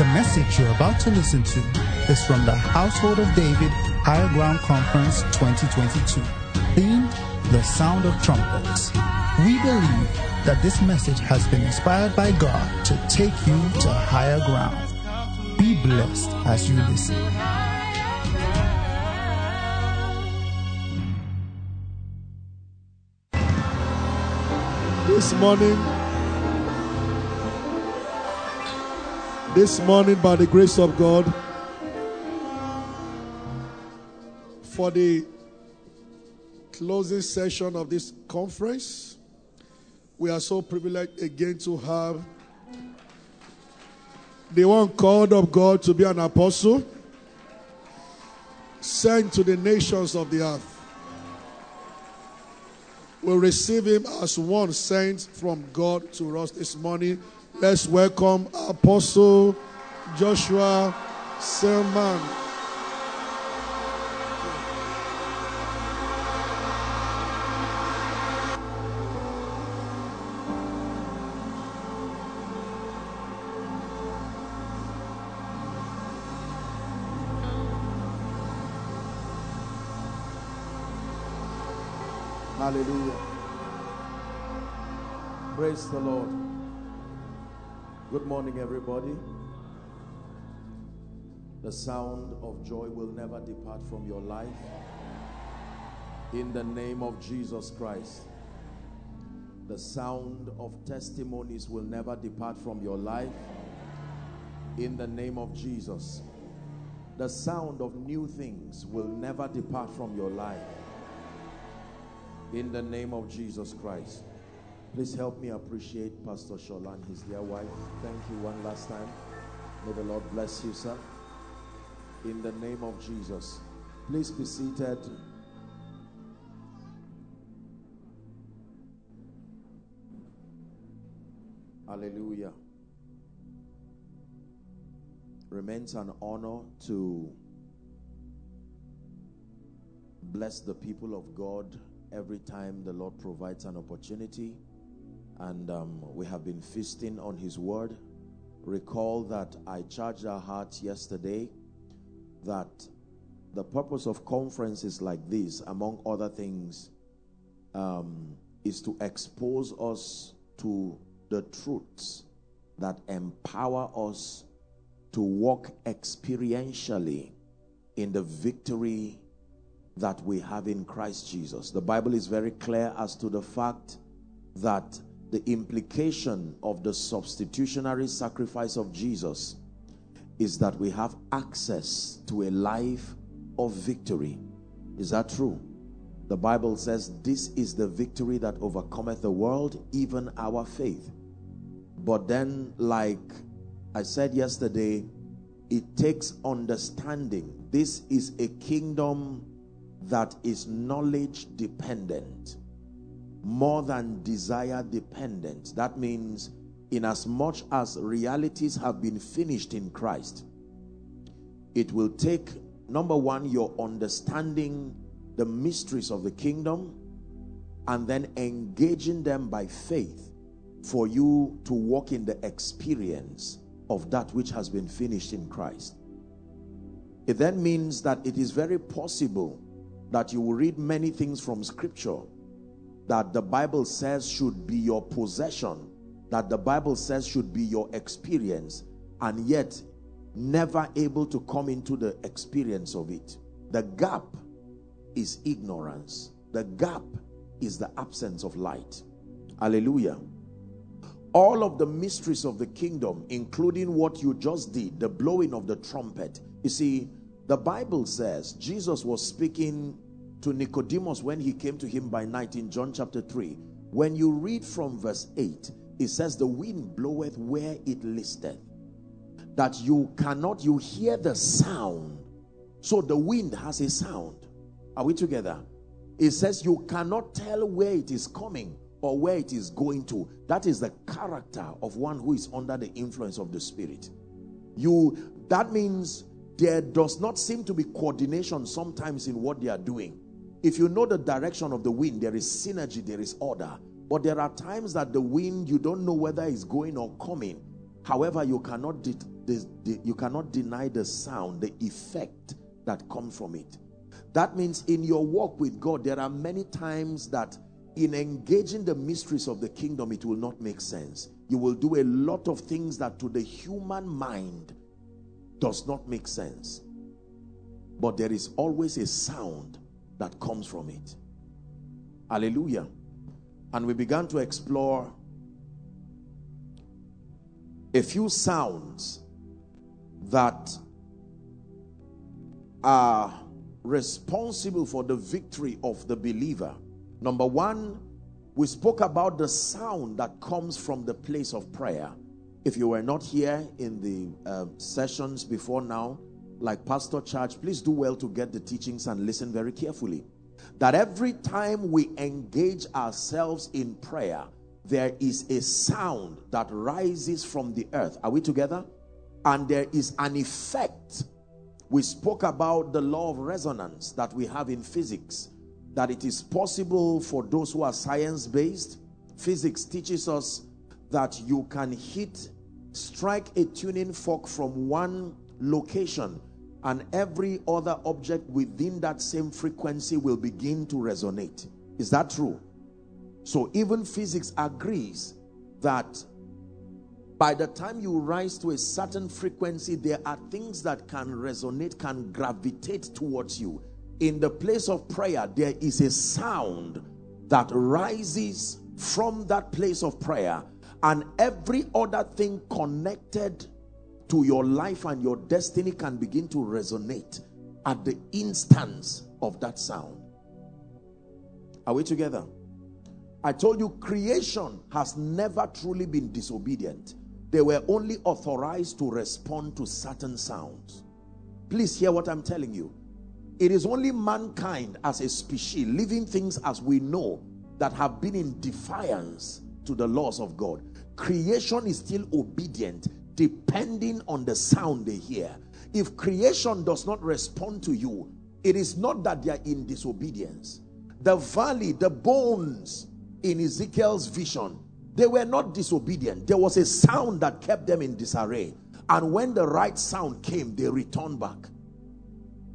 The message you're about to listen to is from the Household of David Higher Ground Conference 2022. Theme, The Sound of Trumpets. We believe that this message has been inspired by God to take you to higher ground. Be blessed as you listen. This morning, this morning, by the grace of God, for the closing session of this conference, we are so privileged again to have the one called of God to be an apostle, sent to the nations of the earth. We receive him as one sent from God to us this morning. Let's welcome Apostle Joshua Selman. Hallelujah. Praise the Lord. Good morning, everybody. The sound of joy will never depart from your life. In the name of Jesus Christ. The sound of testimonies will never depart from your life. In the name of Jesus. The sound of new things will never depart from your life in the name of Jesus Christ. Please help me appreciate Pastor Shola and his dear wife. Thank you one last time. May the Lord bless you, sir. In the name of Jesus. Please be seated. Hallelujah. Remains an honor to bless the people of God every time the Lord provides an opportunity and um, we have been feasting on his word recall that I charged our hearts yesterday that the purpose of conferences like this among other things um, is to expose us to the truths that empower us to walk experientially in the victory that we have in Christ Jesus. The Bible is very clear as to the fact that the implication of the substitutionary sacrifice of Jesus is that we have access to a life of victory. Is that true? The Bible says, This is the victory that overcometh the world, even our faith. But then, like I said yesterday, it takes understanding. This is a kingdom that is knowledge dependent more than desire dependent. That means, in as much as realities have been finished in Christ, it will take number one, your understanding the mysteries of the kingdom and then engaging them by faith for you to walk in the experience of that which has been finished in Christ. It then means that it is very possible that you will read many things from scripture that the Bible says should be your possession, that the Bible says should be your experience, and yet never able to come into the experience of it. The gap is ignorance, the gap is the absence of light. Hallelujah. All of the mysteries of the kingdom, including what you just did, the blowing of the trumpet. You see, the Bible says Jesus was speaking to Nicodemus when he came to him by night in John chapter 3. When you read from verse 8, it says, The wind bloweth where it listeth. That you cannot, you hear the sound. So the wind has a sound. Are we together? It says you cannot tell where it is coming or where it is going to. That is the character of one who is under the influence of the Spirit. You that means there does not seem to be coordination sometimes in what they are doing. If you know the direction of the wind, there is synergy, there is order. But there are times that the wind, you don't know whether it's going or coming. However, you cannot de- de- de- you cannot deny the sound, the effect that comes from it. That means in your walk with God, there are many times that in engaging the mysteries of the kingdom, it will not make sense. You will do a lot of things that to the human mind does not make sense. But there is always a sound that comes from it. Hallelujah. And we began to explore a few sounds that are responsible for the victory of the believer. Number one, we spoke about the sound that comes from the place of prayer. If you were not here in the uh, sessions before now, like Pastor Church, please do well to get the teachings and listen very carefully. That every time we engage ourselves in prayer, there is a sound that rises from the earth. Are we together? And there is an effect. We spoke about the law of resonance that we have in physics, that it is possible for those who are science based. Physics teaches us that you can hit, strike a tuning fork from one location and every other object within that same frequency will begin to resonate. Is that true? So even physics agrees that by the time you rise to a certain frequency, there are things that can resonate, can gravitate towards you. In the place of prayer, there is a sound that rises from that place of prayer, and every other thing connected to your life and your destiny can begin to resonate at the instance of that sound. Are we together? I told you creation has never truly been disobedient. They were only authorized to respond to certain sounds. Please hear what I'm telling you. It is only mankind as a species, living things as we know, that have been in defiance to the laws of God. Creation is still obedient depending on the sound they hear. If creation does not respond to you, it is not that they are in disobedience. The valley, the bones in Ezekiel's vision, they were not disobedient. There was a sound that kept them in disarray. And when the right sound came, they returned back.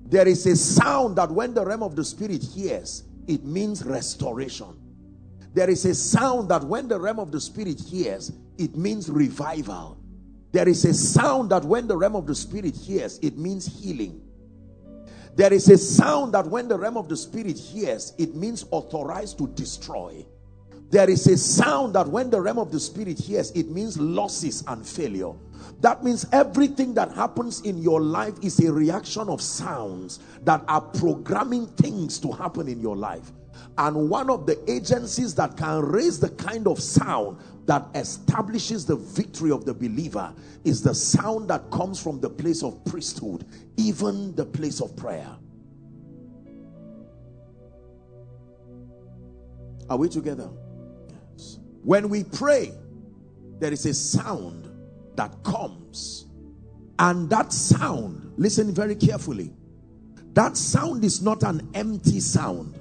There is a sound that when the realm of the spirit hears, it means restoration. There is a sound that when the realm of the spirit hears, it means revival. There is a sound that when the realm of the spirit hears, it means healing. There is a sound that when the realm of the spirit hears, it means authorized to destroy. There is a sound that when the realm of the spirit hears, it means losses and failure. That means everything that happens in your life is a reaction of sounds that are programming things to happen in your life. And one of the agencies that can raise the kind of sound that establishes the victory of the believer is the sound that comes from the place of priesthood, even the place of prayer. Are we together? Yes. When we pray, there is a sound that comes, and that sound, listen very carefully, that sound is not an empty sound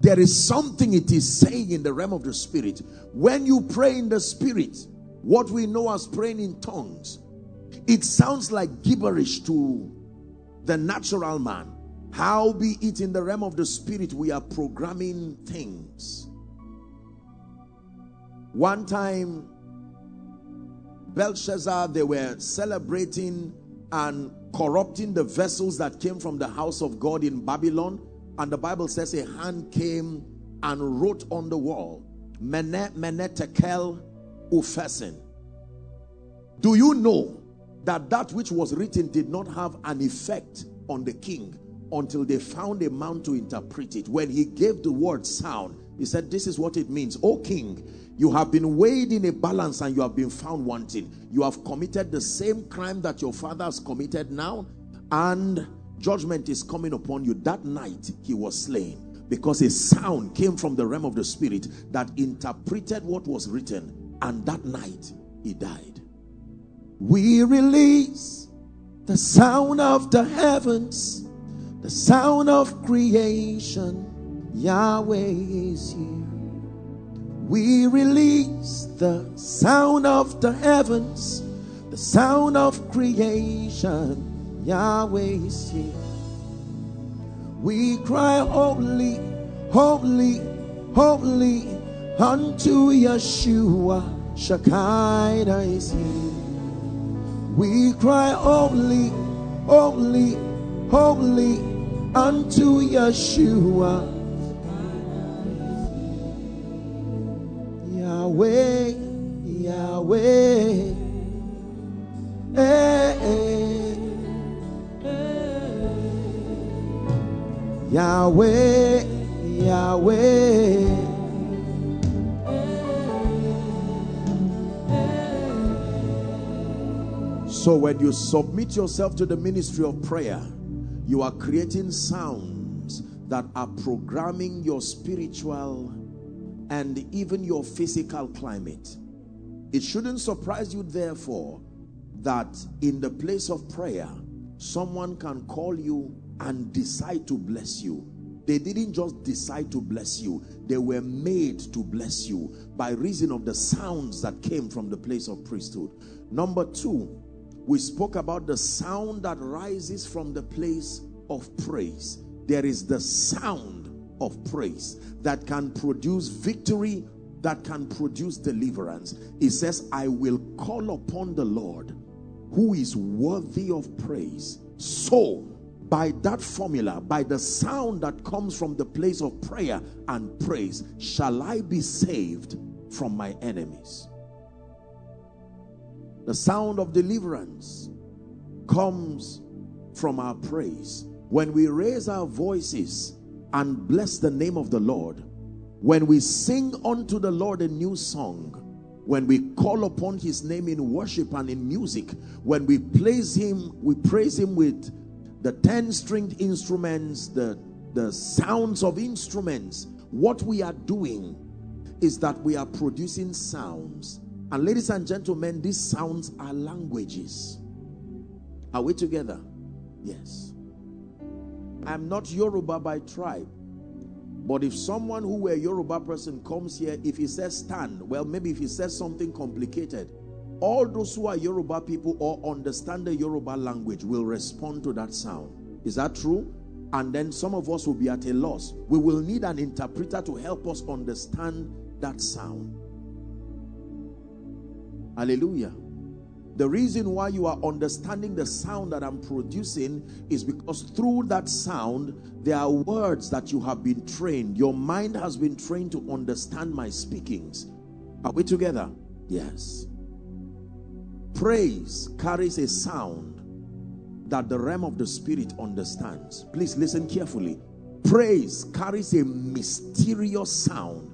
there is something it is saying in the realm of the spirit. When you pray in the spirit, what we know as praying in tongues, it sounds like gibberish to the natural man. How be it in the realm of the spirit, we are programming things. One time, Belshazzar, they were celebrating and corrupting the vessels that came from the house of God in Babylon and the Bible says a hand came and wrote on the wall, Mene, Mene, Tekel, Upharsin. Do you know that that which was written did not have an effect on the king until they found a man to interpret it? When he gave the word sound, he said, This is what it means. O king, you have been weighed in a balance and you have been found wanting. You have committed the same crime that your father has committed now, and judgment is coming upon you. That night he was slain because a sound came from the realm of the spirit that interpreted what was written, and that night he died. We release the sound of the heavens, the sound of creation. Yahweh is here. We release the sound of the heavens, the sound of creation, Yahweh is here. We cry, Holy, Holy, Holy, unto Yeshua, Shekinah is here. We cry, Holy, Holy, Holy, unto Yeshua. Yahweh, Yahweh. Eh, Yahweh, Yahweh. So when you submit yourself to the ministry of prayer, you are creating sounds that are programming your spiritual and even your physical climate. It shouldn't surprise you, therefore, that in the place of prayer, someone can call you and decide to bless you. They didn't just decide to bless you, they were made to bless you by reason of the sounds that came from the place of priesthood. Number two, we spoke about the sound that rises from the place of praise. There is the sound of praise that can produce victory, that can produce deliverance. It says, I will call upon the Lord who is worthy of praise. So, by that formula, by the sound that comes from the place of prayer and praise, shall I be saved from my enemies. The sound of deliverance comes from our praise. When we raise our voices and bless the name of the Lord, when we sing unto the Lord a new song, when we call upon his name in worship and in music, when we praise him, we praise him with the 10 stringed instruments, the, the sounds of instruments. What we are doing is that we are producing sounds and ladies and gentlemen, these sounds are languages. Are we together? Yes. I'm not Yoruba by tribe. But if someone who were Yoruba person comes here, if he says stand, well, maybe if he says something complicated, all those who are Yoruba people or understand the Yoruba language will respond to that sound. Is that true? And then some of us will be at a loss. We will need an interpreter to help us understand that sound. Hallelujah. The reason why you are understanding the sound that I'm producing is because through that sound, there are words that you have been trained. Your mind has been trained to understand my speakings. Are we together? Yes. Praise carries a sound that the realm of the spirit understands. Please listen carefully. Praise carries a mysterious sound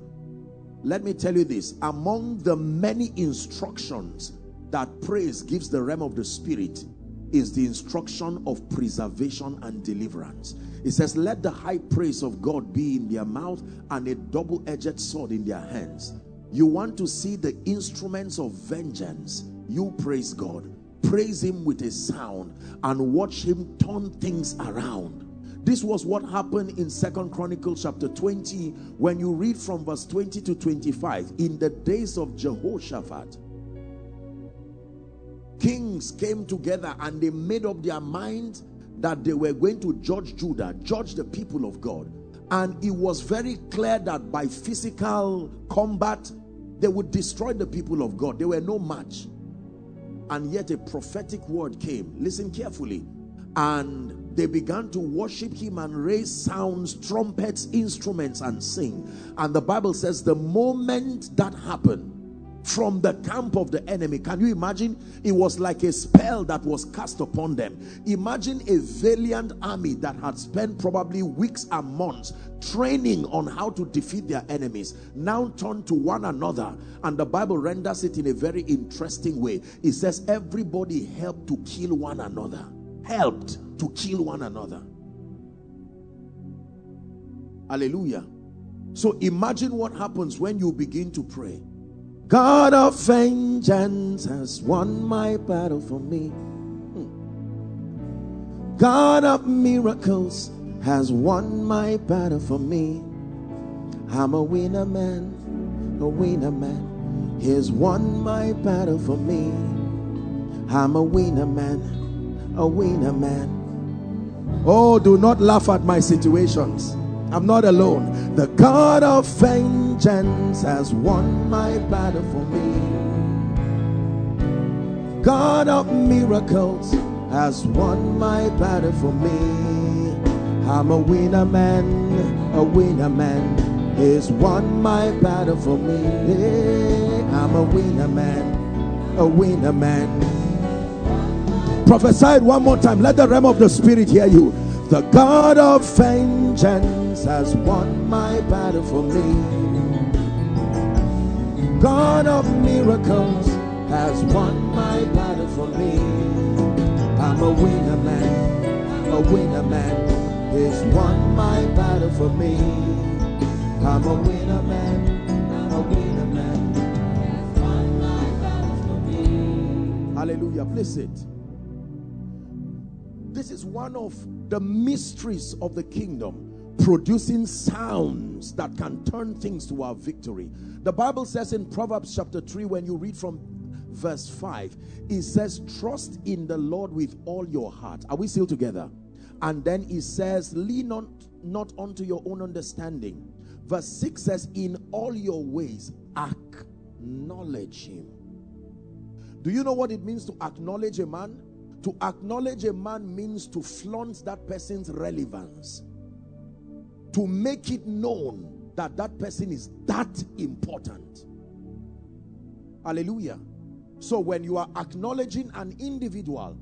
let me tell you this among the many instructions that praise gives the realm of the spirit is the instruction of preservation and deliverance. It says, Let the high praise of God be in their mouth and a double edged sword in their hands. You want to see the instruments of vengeance, you praise God. Praise Him with a sound and watch Him turn things around this was what happened in Second Chronicles chapter 20 when you read from verse 20 to 25. In the days of Jehoshaphat, kings came together and they made up their mind that they were going to judge Judah, judge the people of God. And it was very clear that by physical combat, they would destroy the people of God. They were no match. And yet a prophetic word came. Listen carefully. And they began to worship him and raise sounds, trumpets, instruments, and sing. And the Bible says, the moment that happened, from the camp of the enemy. Can you imagine? It was like a spell that was cast upon them. Imagine a valiant army that had spent probably weeks and months training on how to defeat their enemies, now turn to one another. And the Bible renders it in a very interesting way. It says, Everybody helped to kill one another. Helped to kill one another. Hallelujah. So imagine what happens when you begin to pray. God of vengeance has won my battle for me. Hmm. God of miracles has won my battle for me. I'm a winner man, a winner man. He's won my battle for me. I'm a winner man, a winner man. Oh, do not laugh at my situations. I'm not alone. The God of vengeance has won my battle for me. God of miracles has won my battle for me. I'm a winner man, a winner man. He's won my battle for me. I'm a winner man, a winner man. Prophesy it one more time. Let the realm of the spirit hear you. The God of vengeance has won my battle for me. God of miracles has won my battle for me. I'm a winner man, a winner man. He's won my battle for me. I'm a winner man, I'm a winner man. Has won my battle for me. Hallelujah. Please sit. This is one of the mysteries of the kingdom producing sounds that can turn things to our victory. The Bible says in Proverbs chapter 3, when you read from verse 5, it says, Trust in the Lord with all your heart. Are we still together? And then it says, Lean on not unto your own understanding. Verse 6 says, In all your ways, acknowledge him. Do you know what it means to acknowledge a man? To acknowledge a man means to flaunt that person's relevance. To make it known that that person is that important. Hallelujah. So when you are acknowledging an individual,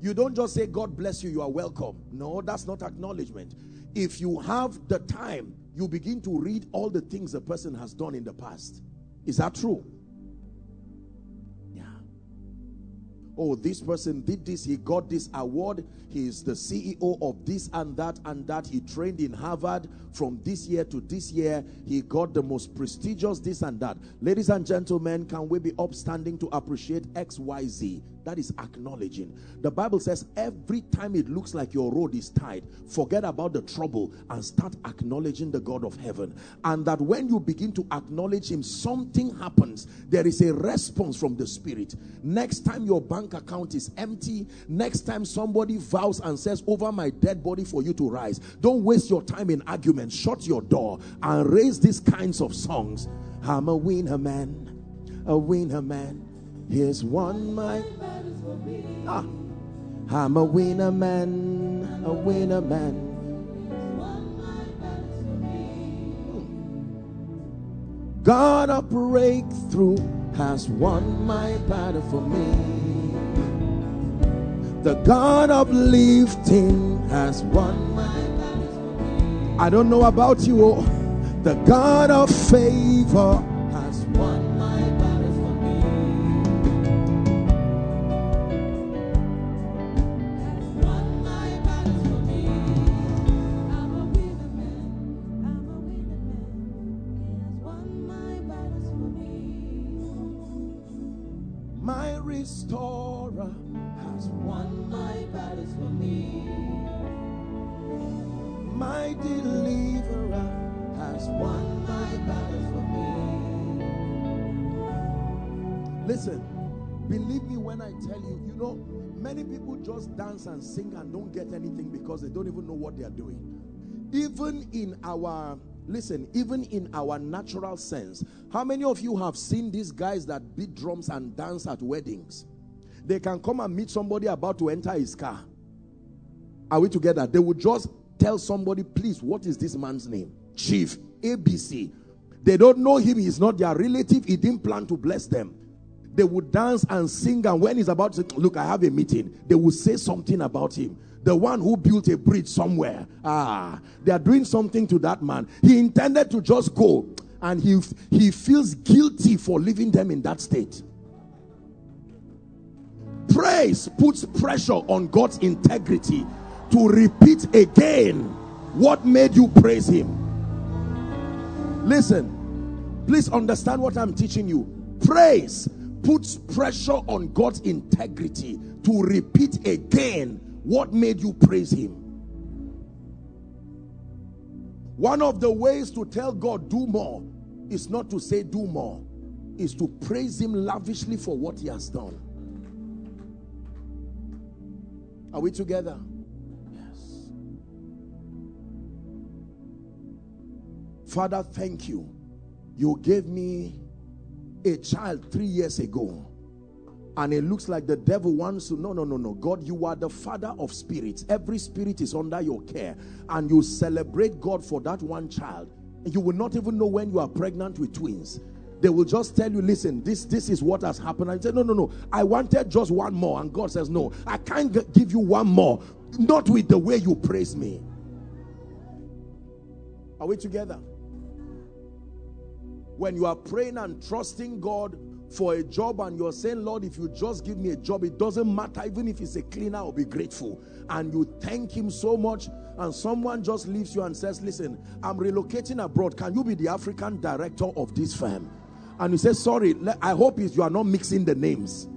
you don't just say, God bless you, you are welcome. No, that's not acknowledgement. If you have the time, you begin to read all the things the person has done in the past. Is that true? Yeah. Oh, this person did this, he got this award, is the CEO of this and that and that. He trained in Harvard from this year to this year. He got the most prestigious this and that. Ladies and gentlemen, can we be upstanding to appreciate XYZ? That is acknowledging. The Bible says every time it looks like your road is tied, forget about the trouble and start acknowledging the God of heaven. And that when you begin to acknowledge him, something happens. There is a response from the spirit. Next time your bank account is empty, next time somebody vows and says, over my dead body for you to rise. Don't waste your time in arguments. Shut your door and raise these kinds of songs. I'm a winner man, a winner man. Here's one my ah. I'm a winner man, a winner man. God a breakthrough has won my battle for me. The God of lifting has won my. I don't know about you, oh. the God of favor just dance and sing and don't get anything because they don't even know what they are doing. Even in our, listen, even in our natural sense, how many of you have seen these guys that beat drums and dance at weddings? They can come and meet somebody about to enter his car. Are we together? They would just tell somebody, please, what is this man's name? Chief ABC. They don't know him. He's not their relative. He didn't plan to bless them they would dance and sing and when he's about to look i have a meeting they will say something about him. The one who built a bridge somewhere. Ah they are doing something to that man. He intended to just go and he he feels guilty for leaving them in that state. Praise puts pressure on god's integrity to repeat again what made you praise him. Listen please understand what i'm teaching you. Praise puts pressure on God's integrity to repeat again what made you praise him. One of the ways to tell God do more is not to say do more, is to praise him lavishly for what he has done. Are we together? Yes. Father, thank you. You gave me a child three years ago and it looks like the devil wants to no no no no. God you are the father of spirits. Every spirit is under your care and you celebrate god for that one child. You will not even know when you are pregnant with twins. They will just tell you listen this this is what has happened. And say no no no. I wanted just one more. And god says no i can't give you one more. Not with the way you praise me. Are we together when you are praying and trusting god for a job and you're saying, Lord, if you just give me a job, it doesn't matter. Even if it's a cleaner, I'll be grateful. And you thank him so much and someone just leaves you and says, listen, I'm relocating abroad. Can you be the African director of this firm? And you say, sorry, I hope you are not mixing the names.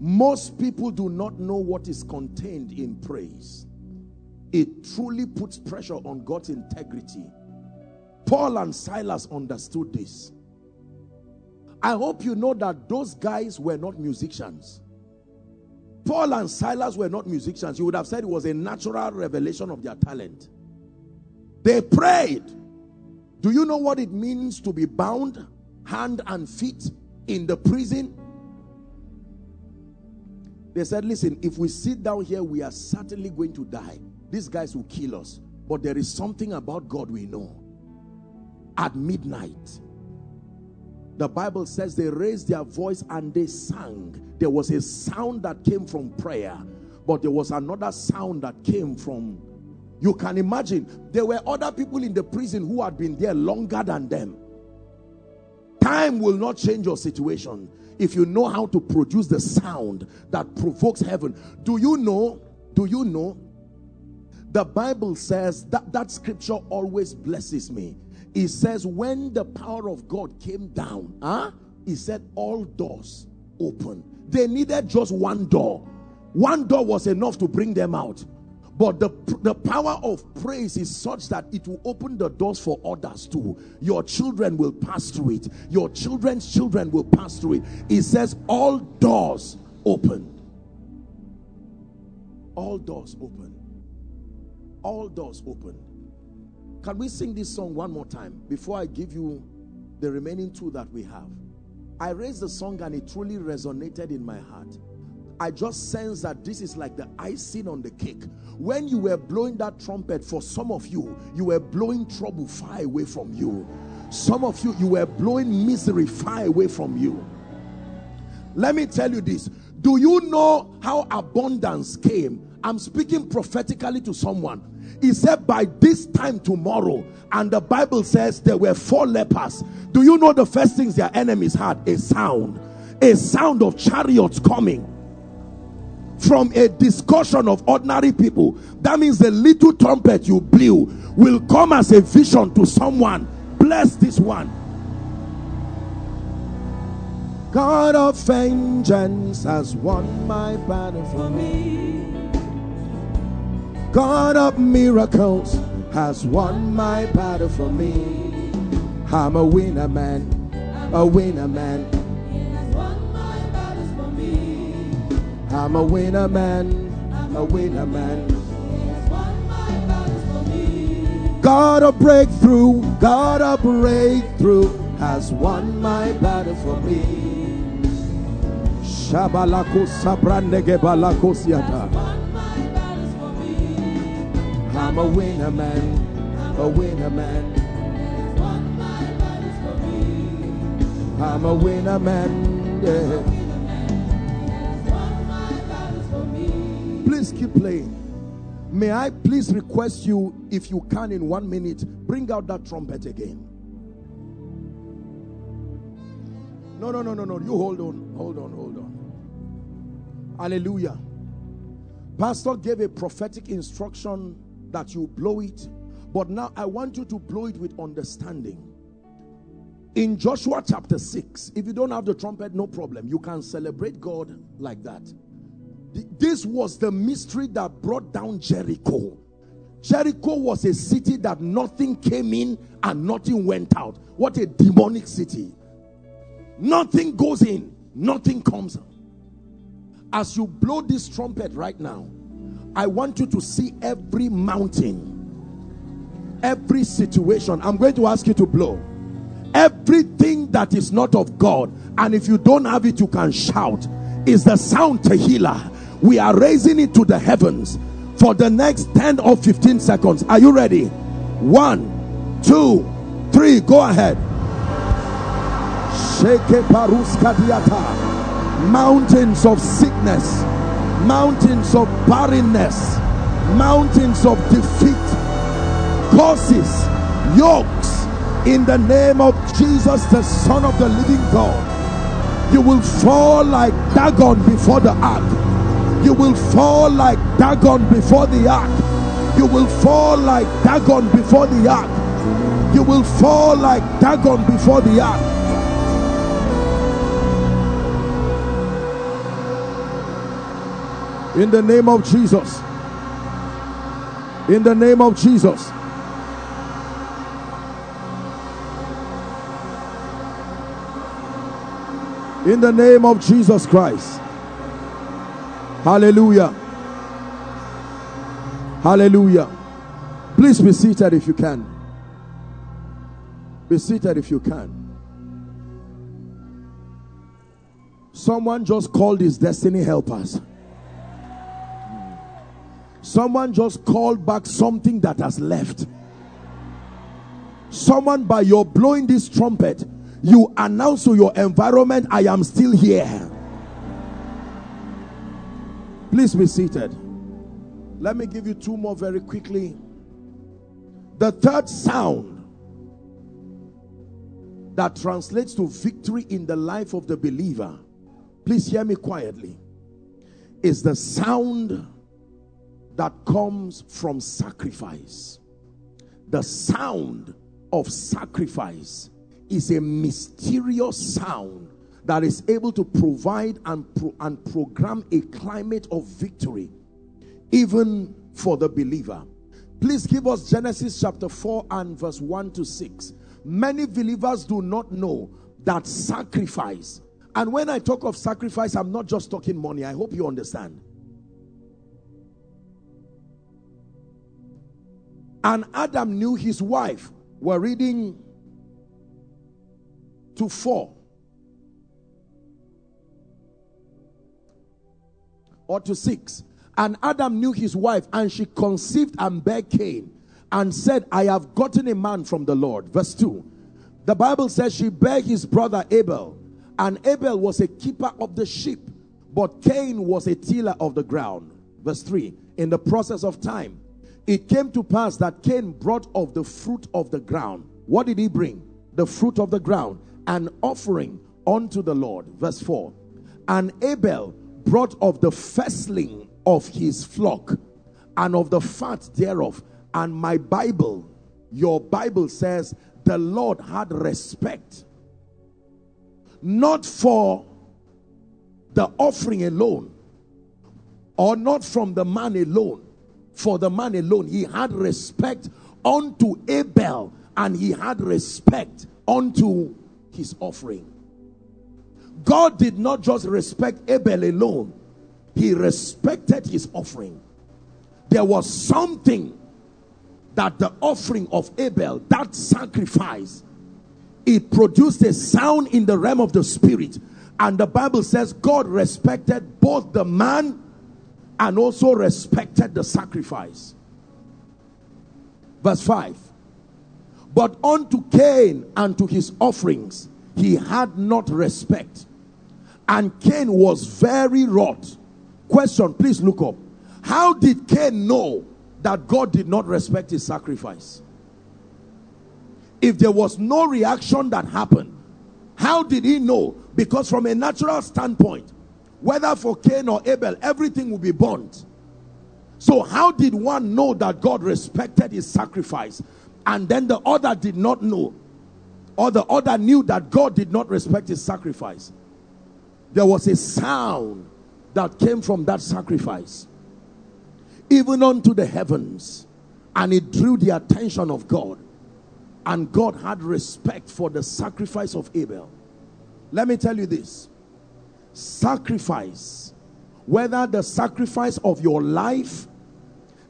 Most people do not know what is contained in praise. It truly puts pressure on God's integrity Paul and Silas understood this. I hope you know that those guys were not musicians. Paul and Silas were not musicians. You would have said it was a natural revelation of their talent. They prayed. Do you know what it means to be bound hand and feet in the prison? They said, listen, if we sit down here, we are certainly going to die. These guys will kill us. But there is something about God we know at midnight. The Bible says they raised their voice and they sang. There was a sound that came from prayer, but there was another sound that came from. You can imagine there were other people in the prison who had been there longer than them. Time will not change your situation if you know how to produce the sound that provokes heaven. Do you know? Do you know? The Bible says that that scripture always blesses me. He says, when the power of God came down, huh? he said, all doors open. They needed just one door. One door was enough to bring them out. But the, the power of praise is such that it will open the doors for others too. Your children will pass through it. Your children's children will pass through it. It says, all doors open. All doors open. All doors open. Can we sing this song one more time before I give you the remaining two that we have? I raised the song and it truly resonated in my heart. I just sense that this is like the icing on the cake. When you were blowing that trumpet, for some of you, you were blowing trouble far away from you. Some of you, you were blowing misery far away from you. Let me tell you this. Do you know how abundance came? I'm speaking prophetically to someone. He said, By this time tomorrow, and the Bible says there were four lepers. Do you know the first things their enemies had? A sound, a sound of chariots coming from a discussion of ordinary people. That means the little trumpet you blew will come as a vision to someone. Bless this one. God of vengeance has won my battle for me. God of miracles has won my battle for me. I'm a winner man, a winner man. I'm a winner man, a winner man. God of breakthrough, God of breakthrough has won my battle for me. Shabalako sabrandege balakosiata. I'm a winner man, a winner man. I'm a winner man. Yeah. Please keep playing. May I please request you, if you can, in one minute, bring out that trumpet again. No, no, no, no, no. You hold on, hold on, hold on. Hallelujah. Pastor gave a prophetic instruction that you blow it. But now I want you to blow it with understanding. In Joshua chapter 6, if you don't have the trumpet, no problem. You can celebrate God like that. This was the mystery that brought down Jericho. Jericho was a city that nothing came in and nothing went out. What a demonic city. Nothing goes in, Nothing comes. out. As you blow this trumpet right now, I want you to see every mountain, every situation. I'm going to ask you to blow everything that is not of God. And if you don't have it, you can shout. Is the sound Tehillah. We are raising it to the heavens for the next 10 or 15 seconds. Are you ready? One, two, three. Go ahead. Shake mountains of sickness, mountains of barrenness, mountains of defeat, causes, yokes, in the name of Jesus, the Son of the living God. You will fall like Dagon before the ark you will fall like Dagon before the ark. You will fall like Dagon before the ark. You will fall like Dagon before the ark. In the name of Jesus. In the name of Jesus. In the name of Jesus Christ. Hallelujah. Hallelujah. Please be seated if you can. Be seated if you can. Someone just called his destiny helpers. Someone just called back something that has left. Someone, by your blowing this trumpet, you announce to your environment, I am still here. Please be seated. Let me give you two more very quickly. The third sound that translates to victory in the life of the believer, please hear me quietly, is the sound that comes from sacrifice. The sound of sacrifice is a mysterious sound that is able to provide and, pro- and program a climate of victory even for the believer. Please give us Genesis chapter 4 and verse 1 to 6. Many believers do not know that sacrifice, and when I talk of sacrifice, I'm not just talking money. I hope you understand. And Adam knew his wife. We're reading to 4. or to six. And Adam knew his wife, and she conceived and bare Cain, and said, I have gotten a man from the Lord. Verse 2. The Bible says she bare his brother Abel, and Abel was a keeper of the sheep, but Cain was a tiller of the ground. Verse 3. In the process of time, it came to pass that Cain brought of the fruit of the ground. What did he bring? The fruit of the ground, an offering unto the Lord. Verse 4. And Abel brought of the firstling of his flock and of the fat thereof. And my Bible, your Bible says, the Lord had respect not for the offering alone or not from the man alone. For the man alone, he had respect unto Abel and he had respect unto his offering. God did not just respect Abel alone, he respected his offering. There was something that the offering of Abel, that sacrifice, it produced a sound in the realm of the spirit. And the Bible says God respected both the man and also respected the sacrifice. Verse 5 But unto Cain and to his offerings he had not respect. And Cain was very wroth. Question, please look up. How did Cain know that God did not respect his sacrifice? If there was no reaction that happened, how did he know? Because from a natural standpoint, whether for Cain or Abel, everything will be burnt. So, how did one know that God respected his sacrifice and then the other did not know? Or the other knew that God did not respect his sacrifice? there was a sound that came from that sacrifice, even unto the heavens, and it drew the attention of God. And God had respect for the sacrifice of Abel. Let me tell you this sacrifice, whether the sacrifice of your life,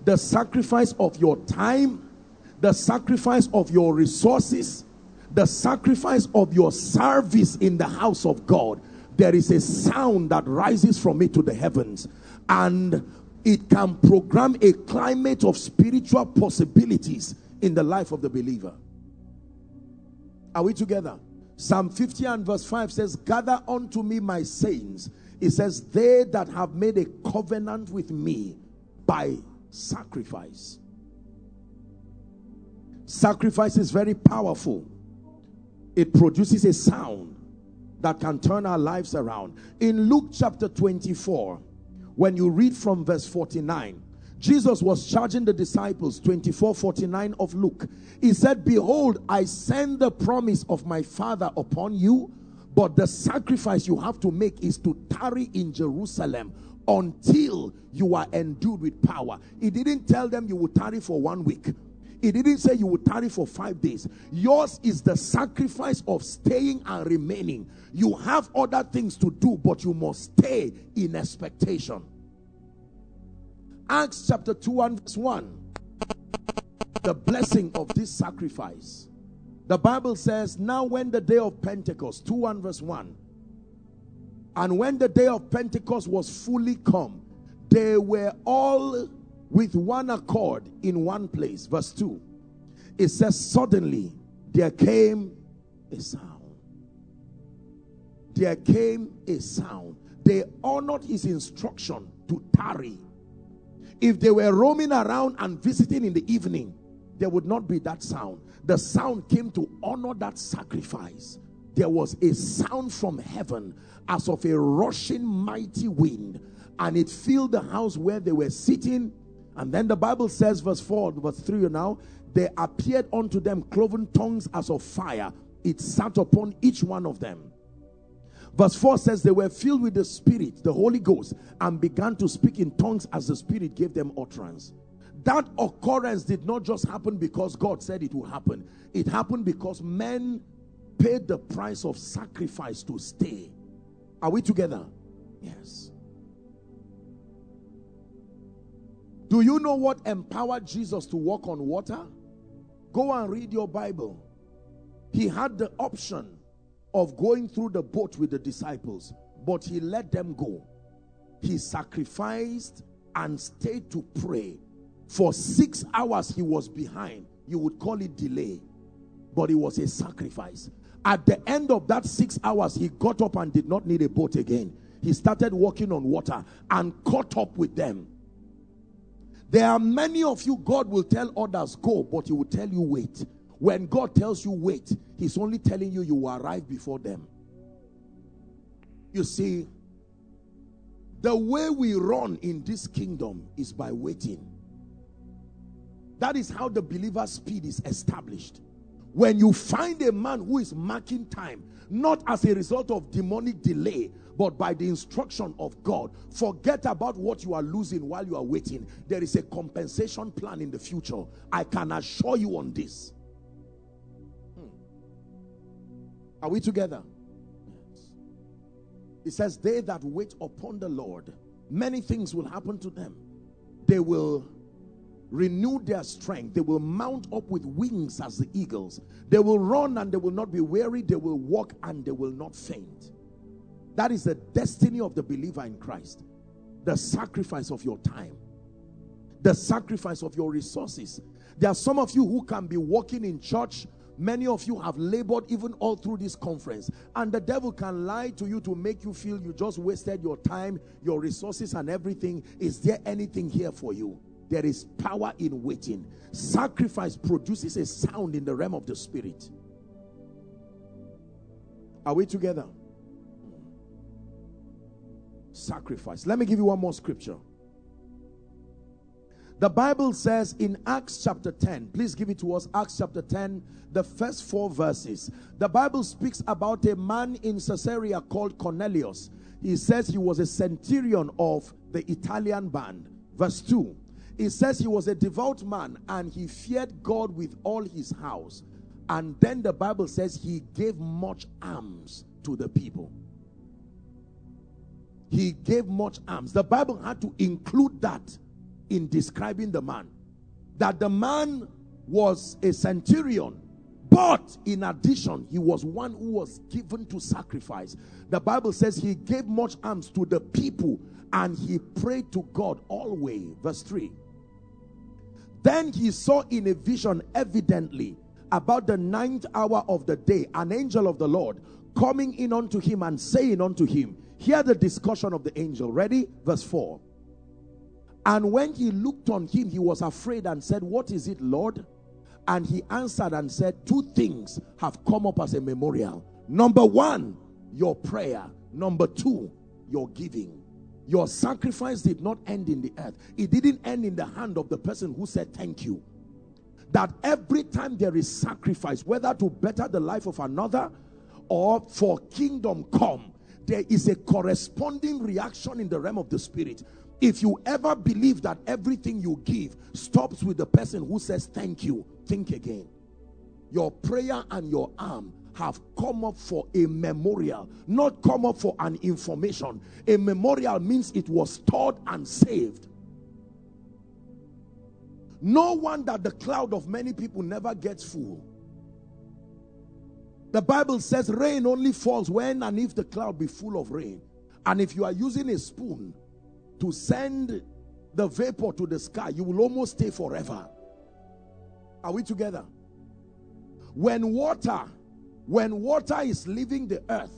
the sacrifice of your time, the sacrifice of your resources, the sacrifice of your service in the house of God, there is a sound that rises from it to the heavens. And it can program a climate of spiritual possibilities in the life of the believer. Are we together? Psalm 50 and verse 5 says, Gather unto me my saints. It says, They that have made a covenant with me by sacrifice. Sacrifice is very powerful. It produces a sound that can turn our lives around. In Luke chapter 24, when you read from verse 49, Jesus was charging the disciples, 24 49 of Luke. He said, Behold, I send the promise of my Father upon you, but the sacrifice you have to make is to tarry in Jerusalem until you are endued with power. He didn't tell them you will tarry for one week. He didn't say you will tarry for five days. Yours is the sacrifice of staying and remaining. You have other things to do, but you must stay in expectation. Acts chapter 2 and verse 1. The blessing of this sacrifice. The Bible says, Now when the day of Pentecost, 2 and verse 1. And when the day of Pentecost was fully come, they were all with one accord in one place. Verse 2. It says, Suddenly there came a sound. There came a sound. They honored his instruction to tarry. If they were roaming around and visiting in the evening, there would not be that sound. The sound came to honor that sacrifice. There was a sound from heaven as of a rushing mighty wind, and it filled the house where they were sitting and then the Bible says, verse 4, verse 3 now, there appeared unto them cloven tongues as of fire. It sat upon each one of them. Verse 4 says, They were filled with the Spirit, the Holy Ghost, and began to speak in tongues as the Spirit gave them utterance. That occurrence did not just happen because God said it would happen, it happened because men paid the price of sacrifice to stay. Are we together? Yes. Do you know what empowered Jesus to walk on water? Go and read your Bible. He had the option of going through the boat with the disciples, but he let them go. He sacrificed and stayed to pray. For six hours, he was behind. You would call it delay, but it was a sacrifice. At the end of that six hours, he got up and did not need a boat again. He started walking on water and caught up with them there are many of you, God will tell others, go, but He will tell you, wait. When God tells you, wait, He's only telling you you will arrive before them. You see, the way we run in this kingdom is by waiting. That is how the believer's speed is established. When you find a man who is marking time, not as a result of demonic delay, but by the instruction of God. Forget about what you are losing while you are waiting. There is a compensation plan in the future. I can assure you on this. Are we together? Yes. It says, They that wait upon the Lord, many things will happen to them. They will renew their strength. They will mount up with wings as the eagles. They will run and they will not be weary. They will walk and they will not faint. That is the destiny of the believer in Christ. The sacrifice of your time, the sacrifice of your resources. There are some of you who can be walking in church. Many of you have labored even all through this conference. And the devil can lie to you to make you feel you just wasted your time, your resources, and everything. Is there anything here for you? There is power in waiting. Sacrifice produces a sound in the realm of the spirit. Are we together? sacrifice. Let me give you one more scripture. The Bible says in Acts chapter 10, please give it to us, Acts chapter 10, the first four verses. The Bible speaks about a man in Caesarea called Cornelius. He says he was a centurion of the Italian band. Verse 2, He says he was a devout man and he feared God with all his house. And then the Bible says he gave much alms to the people. he gave much alms. The Bible had to include that in describing the man. That the man was a centurion, but in addition, he was one who was given to sacrifice. The Bible says he gave much alms to the people and he prayed to God always. Verse 3. Then he saw in a vision evidently about the ninth hour of the day an angel of the Lord coming in unto him and saying unto him, Hear the discussion of the angel. Ready? Verse 4. And when he looked on him, he was afraid and said, What is it, Lord? And he answered and said, Two things have come up as a memorial. Number one, your prayer. Number two, your giving. Your sacrifice did not end in the earth, it didn't end in the hand of the person who said thank you. That every time there is sacrifice, whether to better the life of another or for kingdom come, there is a corresponding reaction in the realm of the spirit. If you ever believe that everything you give stops with the person who says thank you, think again. Your prayer and your arm have come up for a memorial, not come up for an information. A memorial means it was stored and saved. No wonder the cloud of many people never gets full. The Bible says rain only falls when and if the cloud be full of rain. And if you are using a spoon to send the vapor to the sky, you will almost stay forever. Are we together? When water, when water is leaving the earth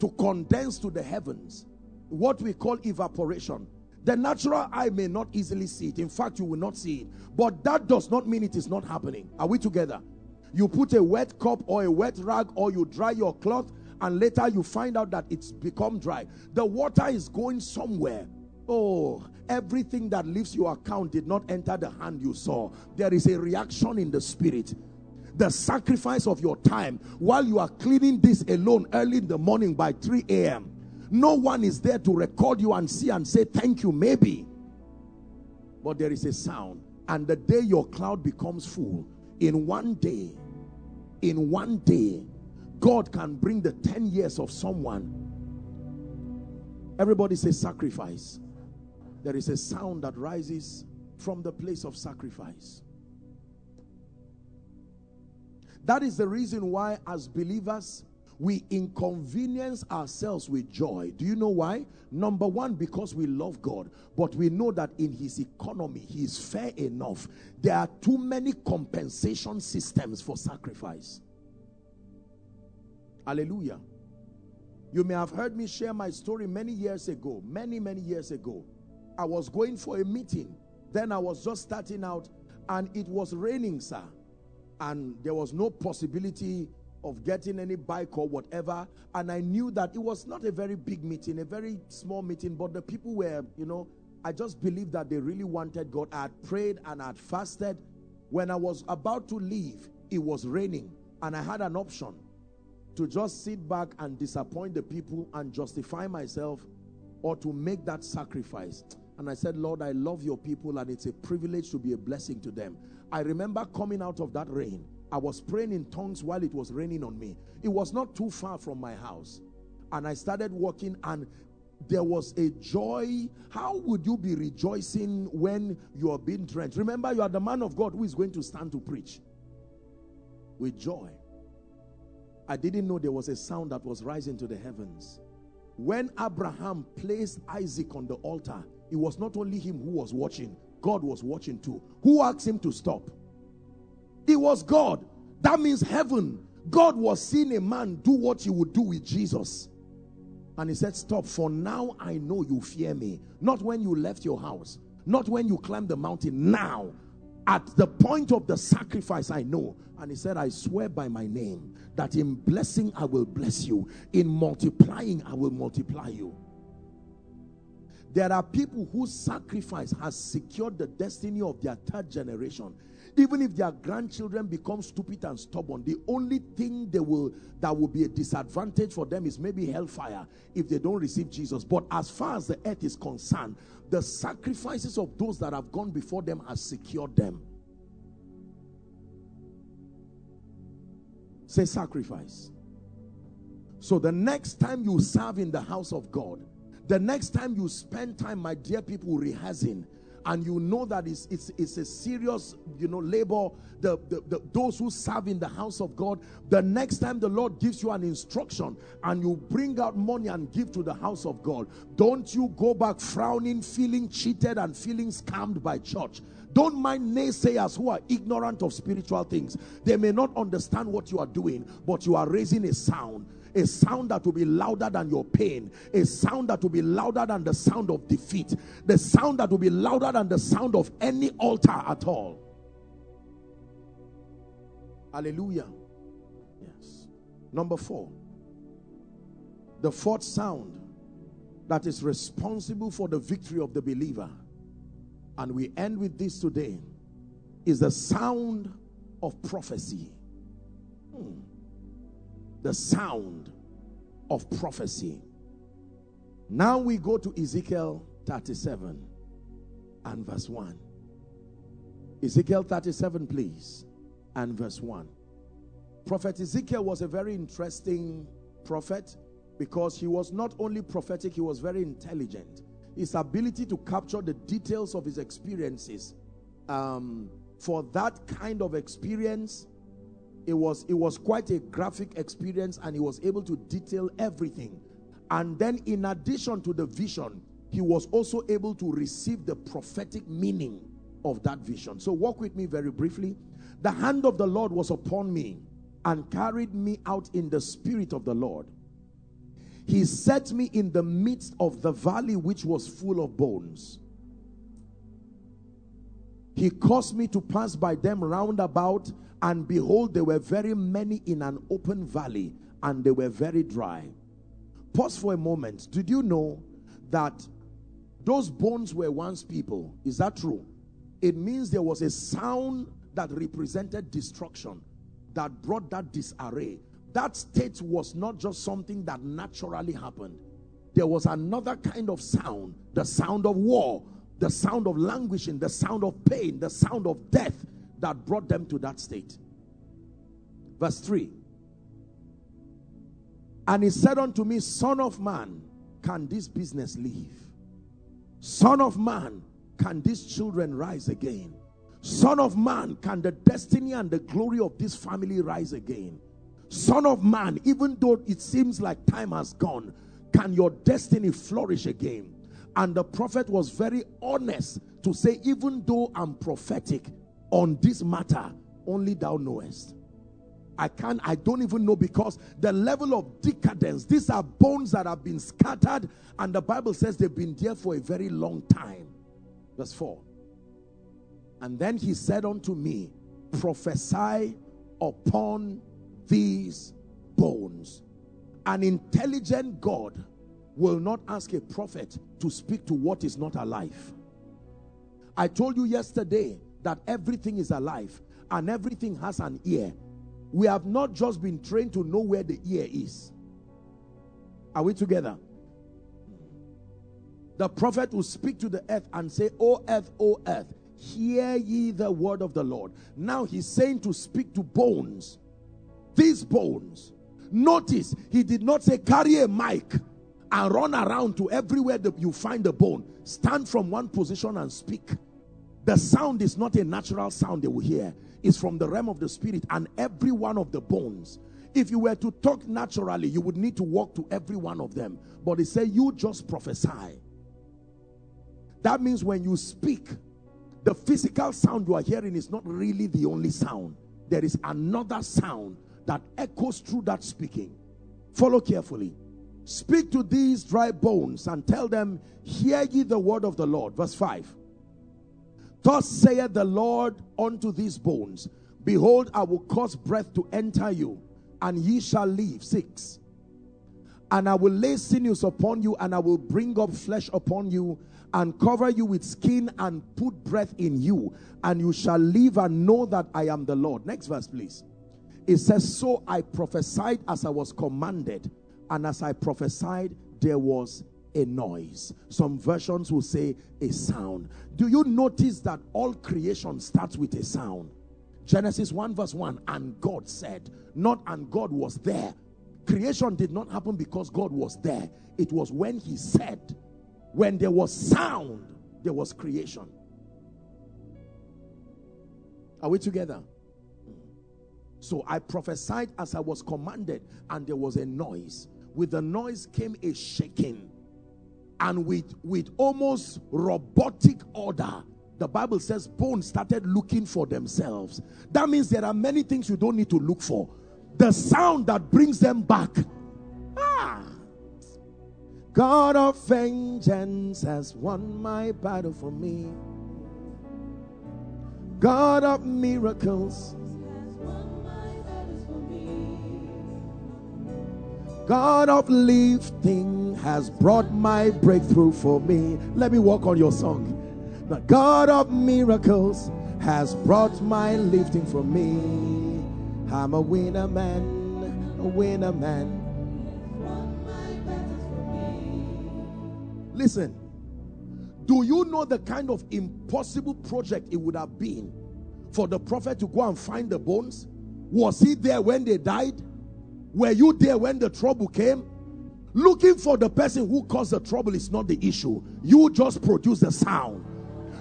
to condense to the heavens, what we call evaporation, the natural eye may not easily see it. In fact, you will not see it. But that does not mean it is not happening. Are we together? You put a wet cup or a wet rag or you dry your cloth and later you find out that it's become dry. The water is going somewhere. Oh, everything that leaves your account did not enter the hand you saw. There is a reaction in the spirit. The sacrifice of your time while you are cleaning this alone early in the morning by 3 a.m. No one is there to record you and see and say thank you, maybe. But there is a sound. And the day your cloud becomes full, in one day, in one day, God can bring the 10 years of someone. Everybody say sacrifice. There is a sound that rises from the place of sacrifice. That is the reason why, as believers, we inconvenience ourselves with joy. Do you know why? Number one, because we love God, but we know that in His economy, He is fair enough. There are too many compensation systems for sacrifice. Hallelujah. You may have heard me share my story many years ago, many, many years ago. I was going for a meeting. Then I was just starting out, and it was raining, sir. And there was no possibility of getting any bike or whatever. And I knew that it was not a very big meeting, a very small meeting, but the people were, you know, I just believed that they really wanted God. I had prayed and I had fasted. When I was about to leave, it was raining, and I had an option to just sit back and disappoint the people and justify myself or to make that sacrifice. And I said, Lord, I love your people and it's a privilege to be a blessing to them. I remember coming out of that rain I was praying in tongues while it was raining on me. It was not too far from my house. And I started walking and there was a joy. How would you be rejoicing when you are being drenched? Remember, you are the man of God who is going to stand to preach with joy. I didn't know there was a sound that was rising to the heavens. When Abraham placed Isaac on the altar, it was not only him who was watching, God was watching too. Who asked him to stop? It was God. That means heaven. God was seeing a man do what he would do with Jesus. And he said, Stop, for now I know you fear me. Not when you left your house, not when you climbed the mountain. Now, at the point of the sacrifice, I know. And he said, I swear by my name that in blessing I will bless you, in multiplying I will multiply you. There are people whose sacrifice has secured the destiny of their third generation even if their grandchildren become stupid and stubborn the only thing they will that will be a disadvantage for them is maybe hellfire if they don't receive jesus but as far as the earth is concerned the sacrifices of those that have gone before them has secured them. Say sacrifice. So the next time you serve in the house of god The next time you spend time, my dear people, rehearsing, and you know that it's, it's, it's a serious, you know, labor, the, the, the, those who serve in the house of God, the next time the Lord gives you an instruction and you bring out money and give to the house of God, don't you go back frowning, feeling cheated and feeling scammed by church. Don't mind naysayers who are ignorant of spiritual things. They may not understand what you are doing, but you are raising a sound. A sound that will be louder than your pain. A sound that will be louder than the sound of defeat. The sound that will be louder than the sound of any altar at all. Hallelujah. Yes. Number four. The fourth sound that is responsible for the victory of the believer and we end with this today, is the sound of prophecy. Hmm. The sound of prophecy. Now we go to Ezekiel 37 and verse 1. Ezekiel 37, please, and verse 1. Prophet Ezekiel was a very interesting prophet because he was not only prophetic, he was very intelligent his ability to capture the details of his experiences. Um, for that kind of experience, it was, it was quite a graphic experience and he was able to detail everything. And then in addition to the vision, he was also able to receive the prophetic meaning of that vision. So walk with me very briefly. The hand of the Lord was upon me and carried me out in the spirit of the Lord he set me in the midst of the valley which was full of bones. He caused me to pass by them round about, and behold, there were very many in an open valley, and they were very dry. Pause for a moment. Did you know that those bones were once people? Is that true? It means there was a sound that represented destruction that brought that disarray that state was not just something that naturally happened. There was another kind of sound, the sound of war, the sound of languishing, the sound of pain, the sound of death that brought them to that state. Verse 3 And he said unto me, Son of man, can this business live? Son of man, can these children rise again? Son of man, can the destiny and the glory of this family rise again? Son of man, even though it seems like time has gone, can your destiny flourish again? And the prophet was very honest to say, even though I'm prophetic on this matter, only thou knowest. I can't, I don't even know because the level of decadence, these are bones that have been scattered, and the Bible says they've been there for a very long time. Verse 4. And then he said unto me, Prophesy upon these bones. An intelligent God will not ask a prophet to speak to what is not alive. I told you yesterday that everything is alive and everything has an ear. We have not just been trained to know where the ear is. Are we together? The prophet will speak to the earth and say, O earth, O earth, hear ye the word of the Lord. Now he's saying to speak to bones these bones. Notice he did not say carry a mic and run around to everywhere that you find the bone. Stand from one position and speak. The sound is not a natural sound they will hear. It's from the realm of the spirit and every one of the bones. If you were to talk naturally, you would need to walk to every one of them. But they say, you just prophesy. That means when you speak, the physical sound you are hearing is not really the only sound. There is another sound that echoes through that speaking. Follow carefully. Speak to these dry bones and tell them, Hear ye the word of the Lord. Verse 5. Thus saith the Lord unto these bones, Behold, I will cause breath to enter you, and ye shall live. 6. And I will lay sinews upon you, and I will bring up flesh upon you, and cover you with skin, and put breath in you, and you shall live and know that I am the Lord. Next verse, please. It says, So I prophesied as I was commanded, and as I prophesied, there was a noise. Some versions will say a sound. Do you notice that all creation starts with a sound? Genesis 1 verse 1, and God said, not and God was there. Creation did not happen because God was there. It was when he said, when there was sound, there was creation. Are we together? So I prophesied as I was commanded, and there was a noise. With the noise came a shaking, and with, with almost robotic order, the Bible says bones started looking for themselves. That means there are many things you don't need to look for. The sound that brings them back. Ah. God of vengeance has won my battle for me. God of miracles. God of lifting has brought my breakthrough for me. Let me walk on your song. The God of miracles has brought my lifting for me. I'm a winner man, a winner man. Listen, do you know the kind of impossible project it would have been for the prophet to go and find the bones? Was he there when they died? Were you there when the trouble came? Looking for the person who caused the trouble is not the issue. You just produce the sound.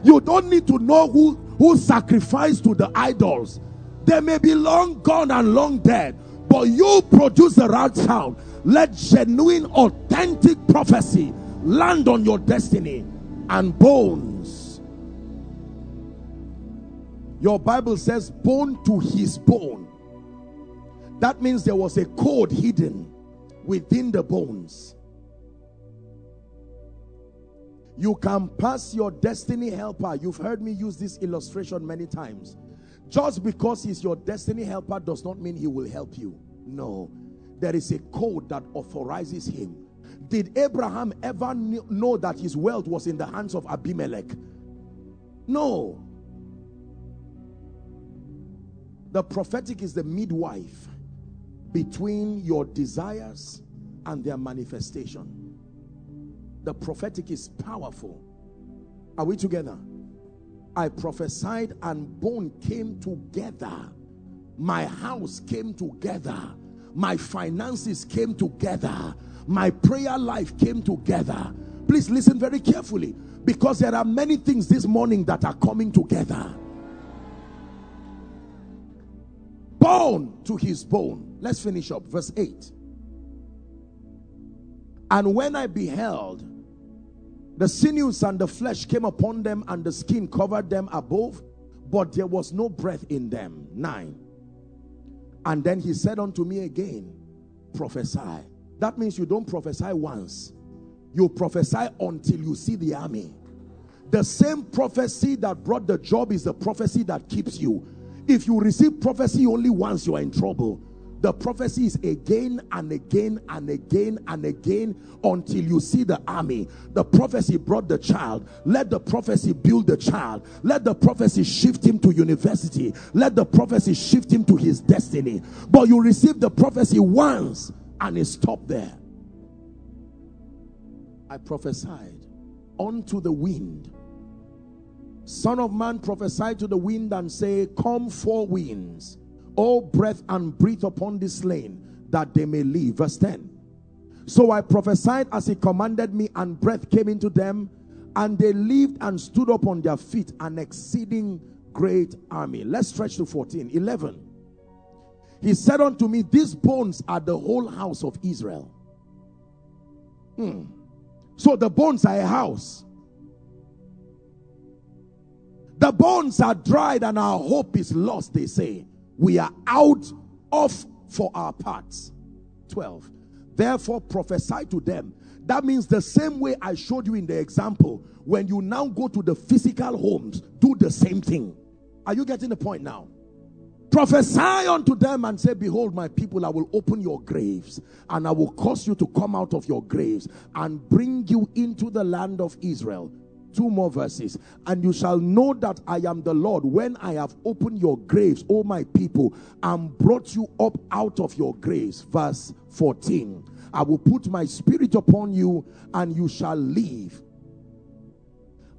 You don't need to know who, who sacrificed to the idols. They may be long gone and long dead, but you produce the right sound. Let genuine, authentic prophecy land on your destiny and bones. Your Bible says, bone to his bone. That means there was a code hidden within the bones. You can pass your destiny helper. You've heard me use this illustration many times. Just because he's your destiny helper does not mean he will help you. No. There is a code that authorizes him did Abraham ever know that his wealth was in the hands of Abimelech? No. The prophetic is the midwife between your desires and their manifestation. The prophetic is powerful. Are we together? I prophesied and bone came together. My house came together. My finances came together my prayer life came together. Please listen very carefully because there are many things this morning that are coming together. Bone to his bone. Let's finish up. Verse 8. And when I beheld, the sinews and the flesh came upon them, and the skin covered them above, but there was no breath in them. 9. And then he said unto me again, Prophesy that means you don't prophesy once. You prophesy until you see the army. The same prophecy that brought the job is the prophecy that keeps you. If you receive prophecy only once, you are in trouble. The prophecy is again and again and again and again until you see the army. The prophecy brought the child. Let the prophecy build the child. Let the prophecy shift him to university. Let the prophecy shift him to his destiny. But you receive the prophecy once and it stopped there. I prophesied unto the wind. Son of man, prophesy to the wind and say, Come four winds, O breath, and breathe upon this slain, that they may live. Verse 10. So I prophesied as he commanded me, and breath came into them, and they lived and stood up on their feet, an exceeding great army. Let's stretch to 14. 11. He said unto me, These bones are the whole house of Israel. Hmm. So the bones are a house. The bones are dried and our hope is lost, they say. We are out of for our parts. 12. Therefore prophesy to them. That means the same way I showed you in the example. When you now go to the physical homes, do the same thing. Are you getting the point now? Prophesy unto them and say, Behold, my people, I will open your graves and I will cause you to come out of your graves and bring you into the land of Israel. Two more verses. And you shall know that I am the Lord when I have opened your graves, O my people, and brought you up out of your graves. Verse 14. I will put my spirit upon you and you shall live.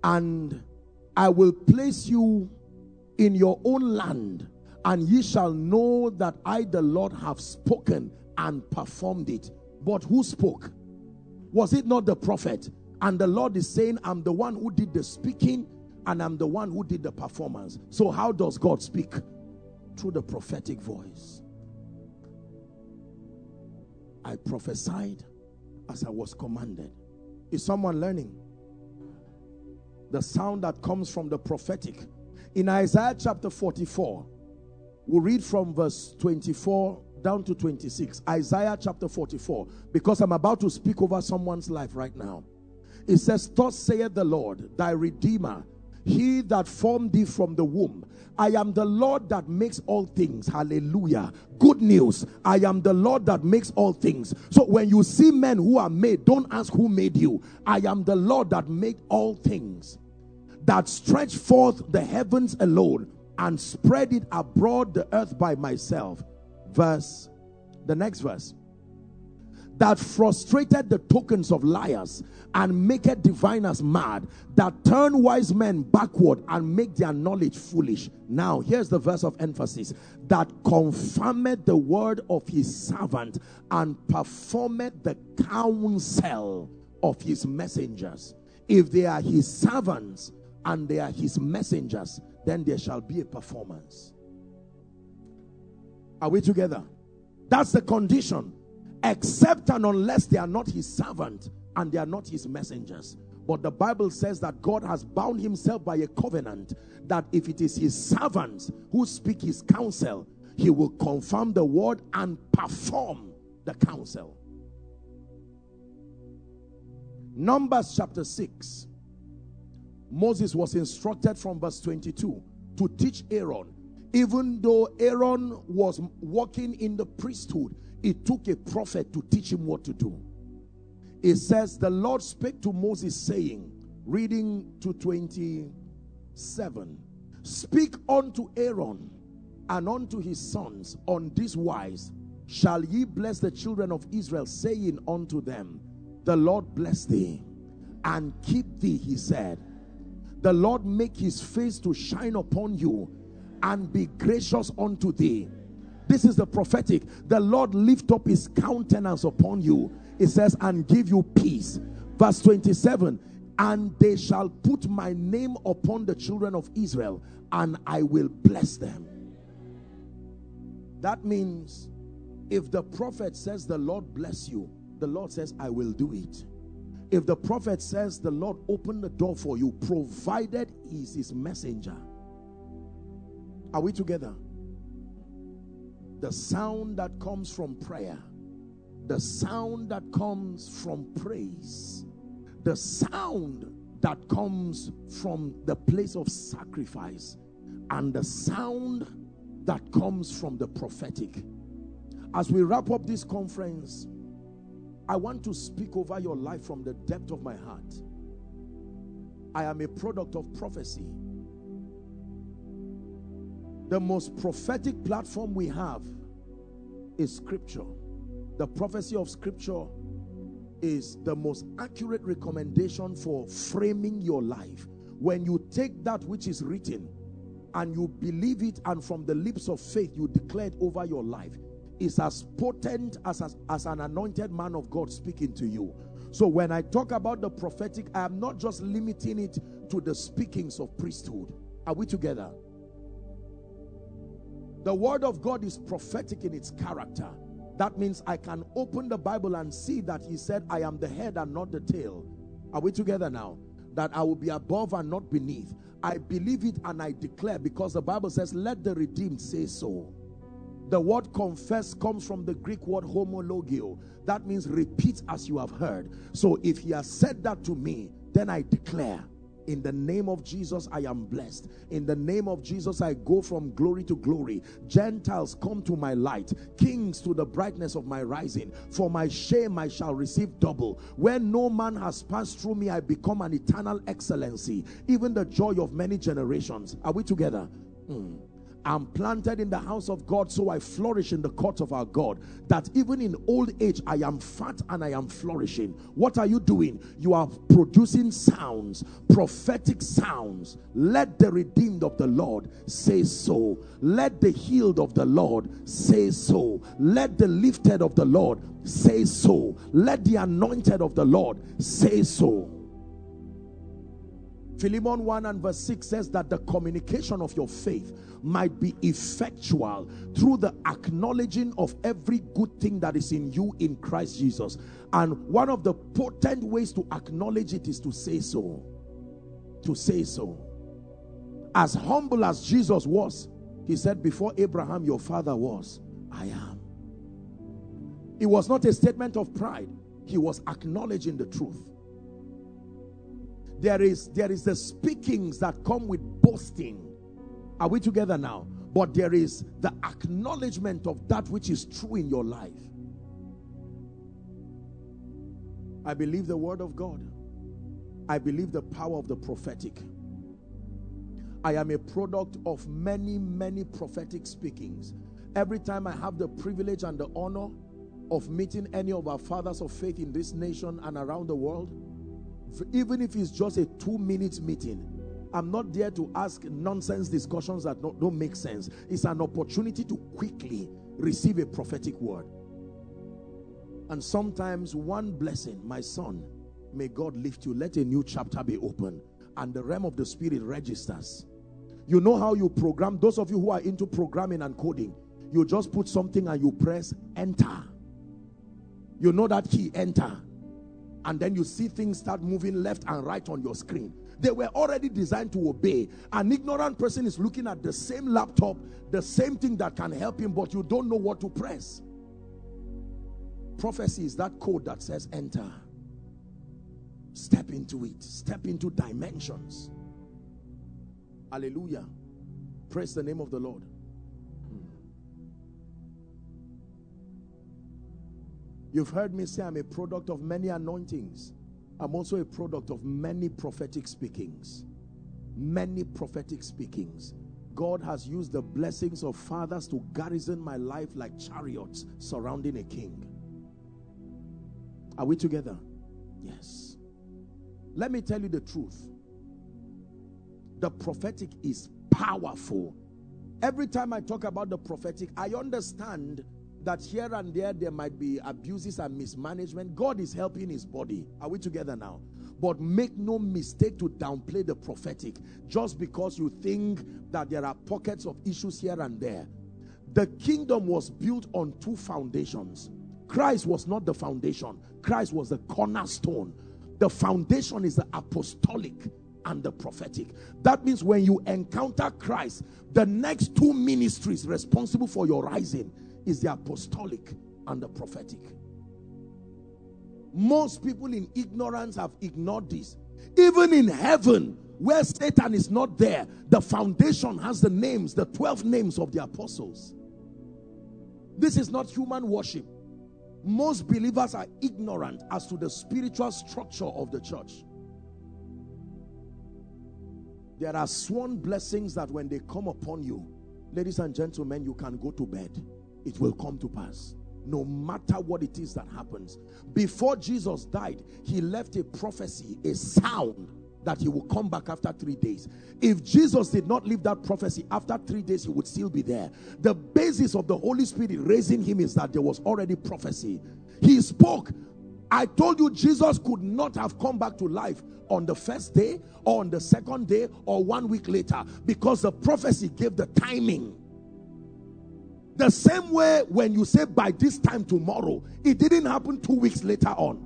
And I will place you in your own land and ye shall know that I, the Lord, have spoken and performed it. But who spoke? Was it not the prophet? And the Lord is saying, I'm the one who did the speaking and I'm the one who did the performance. So, how does God speak? Through the prophetic voice. I prophesied as I was commanded. Is someone learning? The sound that comes from the prophetic. In Isaiah chapter 44, we'll read from verse 24 down to 26. Isaiah chapter 44, because I'm about to speak over someone's life right now. It says, Thus saith the Lord, thy Redeemer, he that formed thee from the womb. I am the Lord that makes all things. Hallelujah. Good news. I am the Lord that makes all things. So when you see men who are made, don't ask who made you. I am the Lord that made all things. That stretch forth the heavens alone and spread it abroad the earth by myself. Verse, the next verse that frustrated the tokens of liars and maketh diviners mad, that turn wise men backward and make their knowledge foolish. Now, here's the verse of emphasis that confirmed the word of his servant and performed the counsel of his messengers. If they are his servants and they are his messengers, then there shall be a performance. Are we together? That's the condition except and unless they are not his servant and they are not his messengers. But the Bible says that God has bound himself by a covenant that if it is his servants who speak his counsel, he will confirm the word and perform the counsel. Numbers chapter 6. Moses was instructed from verse 22 to teach Aaron. Even though Aaron was walking in the priesthood, it took a prophet to teach him what to do. It says, The Lord spake to Moses, saying, reading to 27, Speak unto Aaron and unto his sons on this wise shall ye bless the children of Israel, saying unto them, The Lord bless thee and keep thee, he said. The Lord make his face to shine upon you and be gracious unto thee. This is the prophetic. The Lord lift up his countenance upon you. It says, and give you peace. Verse 27 And they shall put my name upon the children of Israel, and I will bless them. That means if the prophet says, The Lord bless you, the Lord says, I will do it. If the prophet says, The Lord open the door for you, provided he is his messenger. Are we together? the sound that comes from prayer, the sound that comes from praise, the sound that comes from the place of sacrifice, and the sound that comes from the prophetic. As we wrap up this conference, I want to speak over your life from the depth of my heart. I am a product of prophecy. The most prophetic platform we have is scripture. The prophecy of scripture is the most accurate recommendation for framing your life. When you take that which is written and you believe it, and from the lips of faith you declare it over your life, is as potent as, as, as an anointed man of God speaking to you. So when I talk about the prophetic, I am not just limiting it to the speakings of priesthood. Are we together? The word of God is prophetic in its character. That means I can open the Bible and see that he said, I am the head and not the tail. Are we together now? That I will be above and not beneath. I believe it and I declare because the Bible says, let the redeemed say so. The word confess comes from the Greek word homologeo. That means repeat as you have heard. So if he has said that to me, then I declare in the name of Jesus, I am blessed. In the name of Jesus, I go from glory to glory. Gentiles come to my light, kings to the brightness of my rising. For my shame, I shall receive double. Where no man has passed through me, I become an eternal excellency, even the joy of many generations. Are we together? Hmm. I'm planted in the house of God, so I flourish in the court of our God. That even in old age, I am fat and I am flourishing. What are you doing? You are producing sounds, prophetic sounds. Let the redeemed of the Lord say so. Let the healed of the Lord say so. Let the lifted of the Lord say so. Let the anointed of the Lord say so. Philemon 1 and verse 6 says that the communication of your faith might be effectual through the acknowledging of every good thing that is in you in Christ Jesus. And one of the potent ways to acknowledge it is to say so. To say so. As humble as Jesus was, he said, Before Abraham, your father was, I am. It was not a statement of pride, he was acknowledging the truth. There is, there is the speakings that come with boasting. Are we together now? But there is the acknowledgement of that which is true in your life. I believe the word of God. I believe the power of the prophetic. I am a product of many, many prophetic speakings. Every time I have the privilege and the honor of meeting any of our fathers of faith in this nation and around the world, even if it's just a two minutes meeting, I'm not there to ask nonsense discussions that don't, don't make sense. It's an opportunity to quickly receive a prophetic word. And sometimes one blessing, my son, may God lift you. Let a new chapter be open. And the realm of the spirit registers. You know how you program, those of you who are into programming and coding, you just put something and you press enter. You know that key, enter and then you see things start moving left and right on your screen. They were already designed to obey. An ignorant person is looking at the same laptop, the same thing that can help him, but you don't know what to press. Prophecy is that code that says enter. Step into it, step into dimensions. Hallelujah. Praise the name of the Lord. You've heard me say I'm a product of many anointings. I'm also a product of many prophetic speakings. Many prophetic speakings. God has used the blessings of fathers to garrison my life like chariots surrounding a king. Are we together? Yes. Let me tell you the truth. The prophetic is powerful. Every time I talk about the prophetic, I understand that here and there there might be abuses and mismanagement. God is helping his body. Are we together now? But make no mistake to downplay the prophetic just because you think that there are pockets of issues here and there. The kingdom was built on two foundations. Christ was not the foundation. Christ was the cornerstone. The foundation is the apostolic and the prophetic. That means when you encounter Christ, the next two ministries responsible for your rising is the apostolic and the prophetic. Most people in ignorance have ignored this. Even in heaven, where Satan is not there, the foundation has the names, the 12 names of the apostles. This is not human worship. Most believers are ignorant as to the spiritual structure of the church. There are sworn blessings that when they come upon you, ladies and gentlemen, you can go to bed it will come to pass no matter what it is that happens. Before Jesus died, he left a prophecy, a sound that he will come back after three days. If Jesus did not leave that prophecy, after three days he would still be there. The basis of the Holy Spirit raising him is that there was already prophecy. He spoke. I told you Jesus could not have come back to life on the first day or on the second day or one week later because the prophecy gave the timing the same way when you say by this time tomorrow, it didn't happen two weeks later on.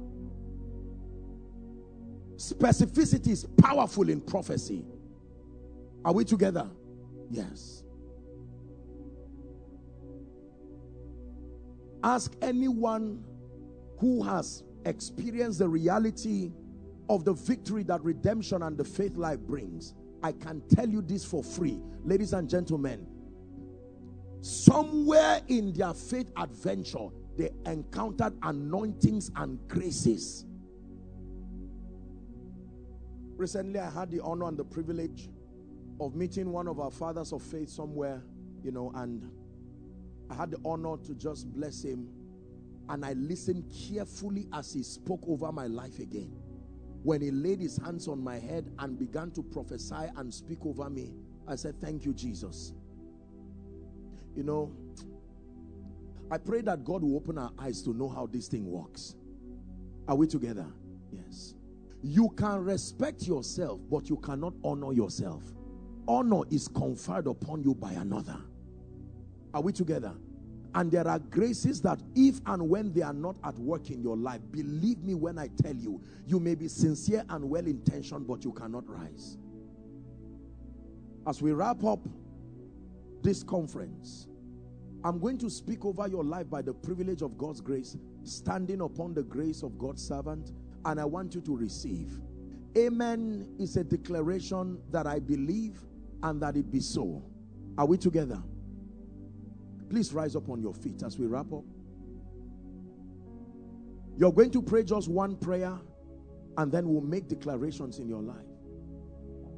Specificity is powerful in prophecy. Are we together? Yes. Ask anyone who has experienced the reality of the victory that redemption and the faith life brings. I can tell you this for free. Ladies and gentlemen, somewhere in their faith adventure, they encountered anointings and graces. Recently, I had the honor and the privilege of meeting one of our fathers of faith somewhere you know, and I had the honor to just bless him. And I listened carefully as he spoke over my life again. When he laid his hands on my head and began to prophesy and speak over me, I said, Thank you, Jesus. You know, I pray that God will open our eyes to know how this thing works. Are we together? Yes. You can respect yourself, but you cannot honor yourself. Honor is conferred upon you by another. Are we together? And there are graces that if and when they are not at work in your life, believe me when I tell you, you may be sincere and well-intentioned, but you cannot rise. As we wrap up this conference, I'm going to speak over your life by the privilege of God's grace, standing upon the grace of God's servant, and I want you to receive. Amen is a declaration that I believe and that it be so. Are we together? Please rise up on your feet as we wrap up. You're going to pray just one prayer and then we'll make declarations in your life.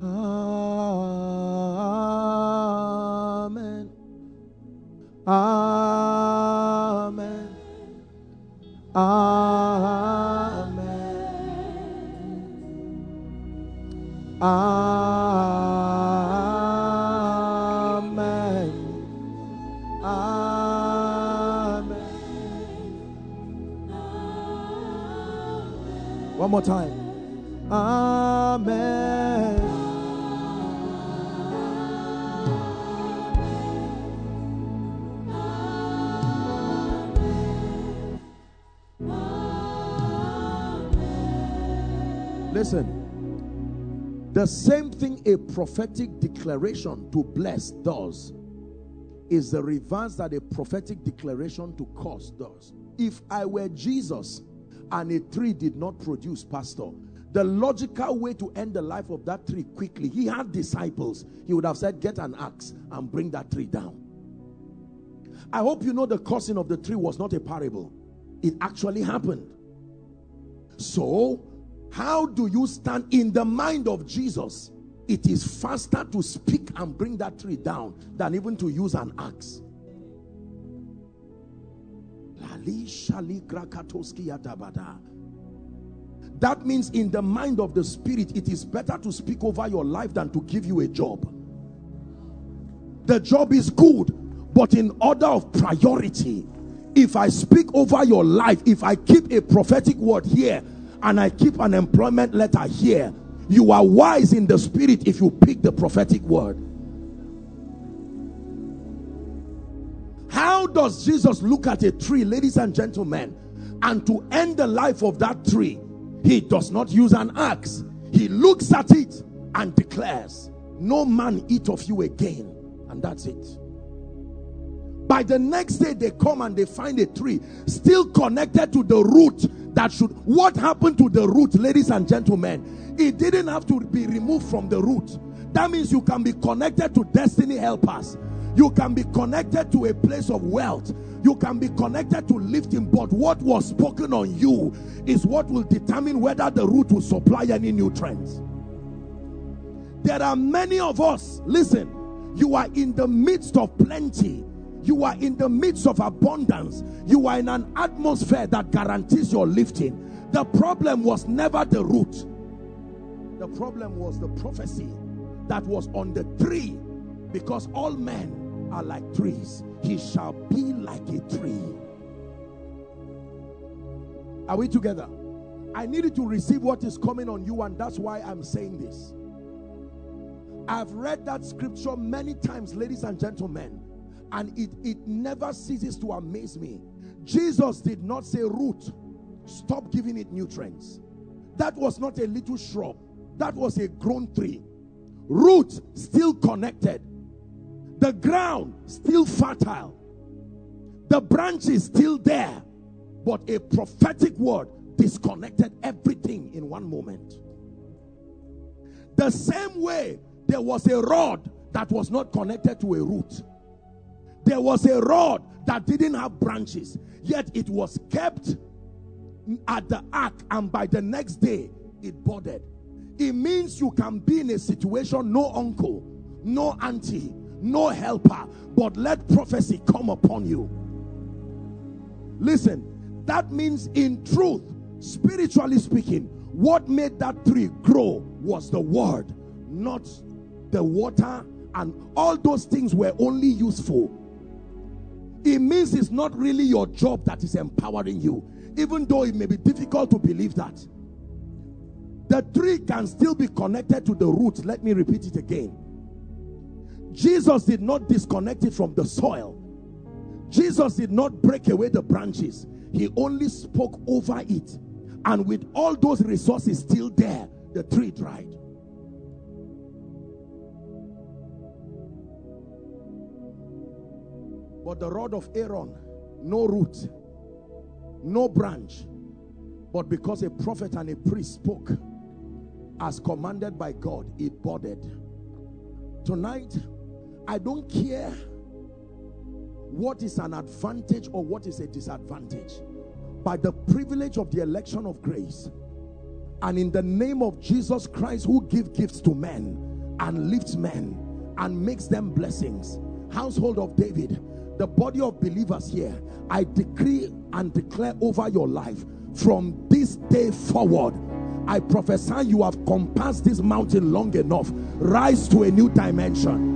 Amen. Amen. Amen. Amen. Amen. One more time. Amen. Listen, the same thing a prophetic declaration to bless does is the reverse that a prophetic declaration to curse does. If I were Jesus and a tree did not produce, Pastor, the logical way to end the life of that tree quickly, he had disciples. He would have said, Get an axe and bring that tree down. I hope you know the cursing of the tree was not a parable, it actually happened. So, how do you stand in the mind of Jesus? It is faster to speak and bring that tree down than even to use an axe. That means in the mind of the spirit, it is better to speak over your life than to give you a job. The job is good, but in order of priority, if I speak over your life, if I keep a prophetic word here, and I keep an employment letter here, you are wise in the spirit if you pick the prophetic word. How does Jesus look at a tree, ladies and gentlemen, and to end the life of that tree, he does not use an axe. He looks at it and declares, No man eat of you again. And that's it. By the next day, they come and they find a tree still connected to the root that should what happened to the root ladies and gentlemen? It didn't have to be removed from the root. That means you can be connected to destiny helpers. You can be connected to a place of wealth. You can be connected to lifting but what was spoken on you is what will determine whether the root will supply any nutrients. There are many of us listen you are in the midst of plenty you are in the midst of abundance. You are in an atmosphere that guarantees your lifting. The problem was never the root. The problem was the prophecy that was on the tree. Because all men are like trees. He shall be like a tree. Are we together? I needed to receive what is coming on you, and that's why I'm saying this. I've read that scripture many times, ladies and gentlemen and it, it never ceases to amaze me. Jesus did not say, root, stop giving it nutrients. That was not a little shrub, that was a grown tree. Root still connected, the ground still fertile, the branches still there, but a prophetic word disconnected everything in one moment. The same way there was a rod that was not connected to a root there was a rod that didn't have branches, yet it was kept at the ark, and by the next day it budded. It means you can be in a situation no uncle, no auntie, no helper, but let prophecy come upon you. Listen, that means in truth, spiritually speaking, what made that tree grow was the word, not the water, and all those things were only useful. It means it's not really your job that is empowering you, even though it may be difficult to believe that. The tree can still be connected to the root. Let me repeat it again. Jesus did not disconnect it from the soil. Jesus did not break away the branches. He only spoke over it. And with all those resources still there, the tree dried. But the rod of Aaron, no root, no branch. But because a prophet and a priest spoke as commanded by God, it budded. Tonight, I don't care what is an advantage or what is a disadvantage. By the privilege of the election of grace and in the name of Jesus Christ who give gifts to men and lifts men and makes them blessings. Household of David, the body of believers here, I decree and declare over your life from this day forward. I prophesy you have compassed this mountain long enough. Rise to a new dimension.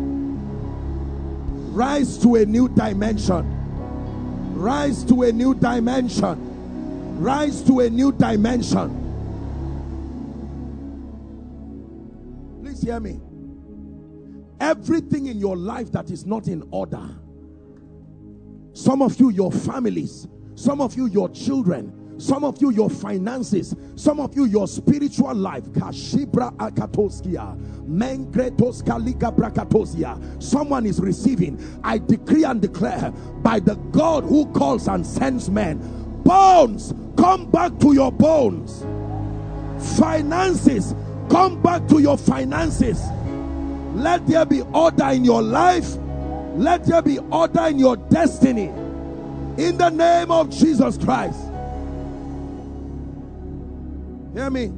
Rise to a new dimension. Rise to a new dimension. Rise to a new dimension. Please hear me. Everything in your life that is not in order some of you, your families. Some of you, your children. Some of you, your finances. Some of you, your spiritual life. Kashibra akatoskia. brakatosia. Someone is receiving. I decree and declare by the God who calls and sends men. Bones, come back to your bones. Finances, come back to your finances. Let there be order in your life let there be order in your destiny. In the name of Jesus Christ. Hear me.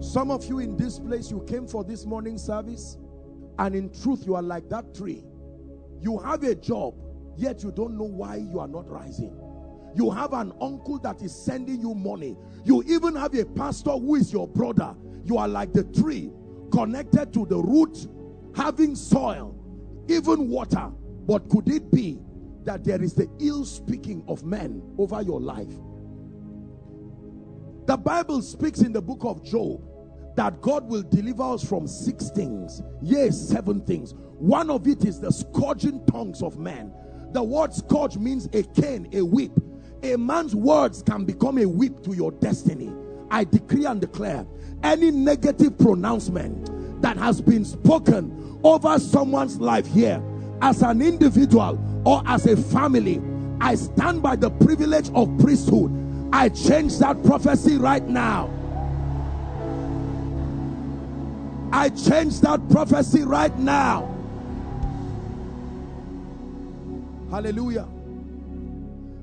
Some of you in this place, you came for this morning service, and in truth, you are like that tree. You have a job, yet you don't know why you are not rising. You have an uncle that is sending you money. You even have a pastor who is your brother. You are like the tree connected to the root, having soil, even water. But could it be that there is the ill speaking of men over your life? The Bible speaks in the book of Job that God will deliver us from six things, yes, seven things. One of it is the scourging tongues of men. The word scourge means a cane, a whip. A man's words can become a whip to your destiny. I decree and declare any negative pronouncement that has been spoken over someone's life here as an individual or as a family. I stand by the privilege of priesthood. I change that prophecy right now. I change that prophecy right now. Hallelujah.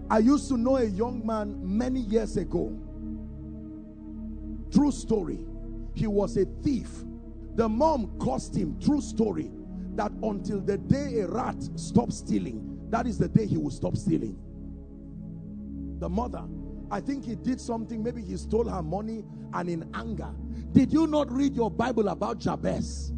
I used to know a young man many years ago. True story. He was a thief the mom caused him, true story, that until the day a rat stops stealing, that is the day he will stop stealing. The mother, I think he did something, maybe he stole her money and in anger. Did you not read your Bible about Jabez?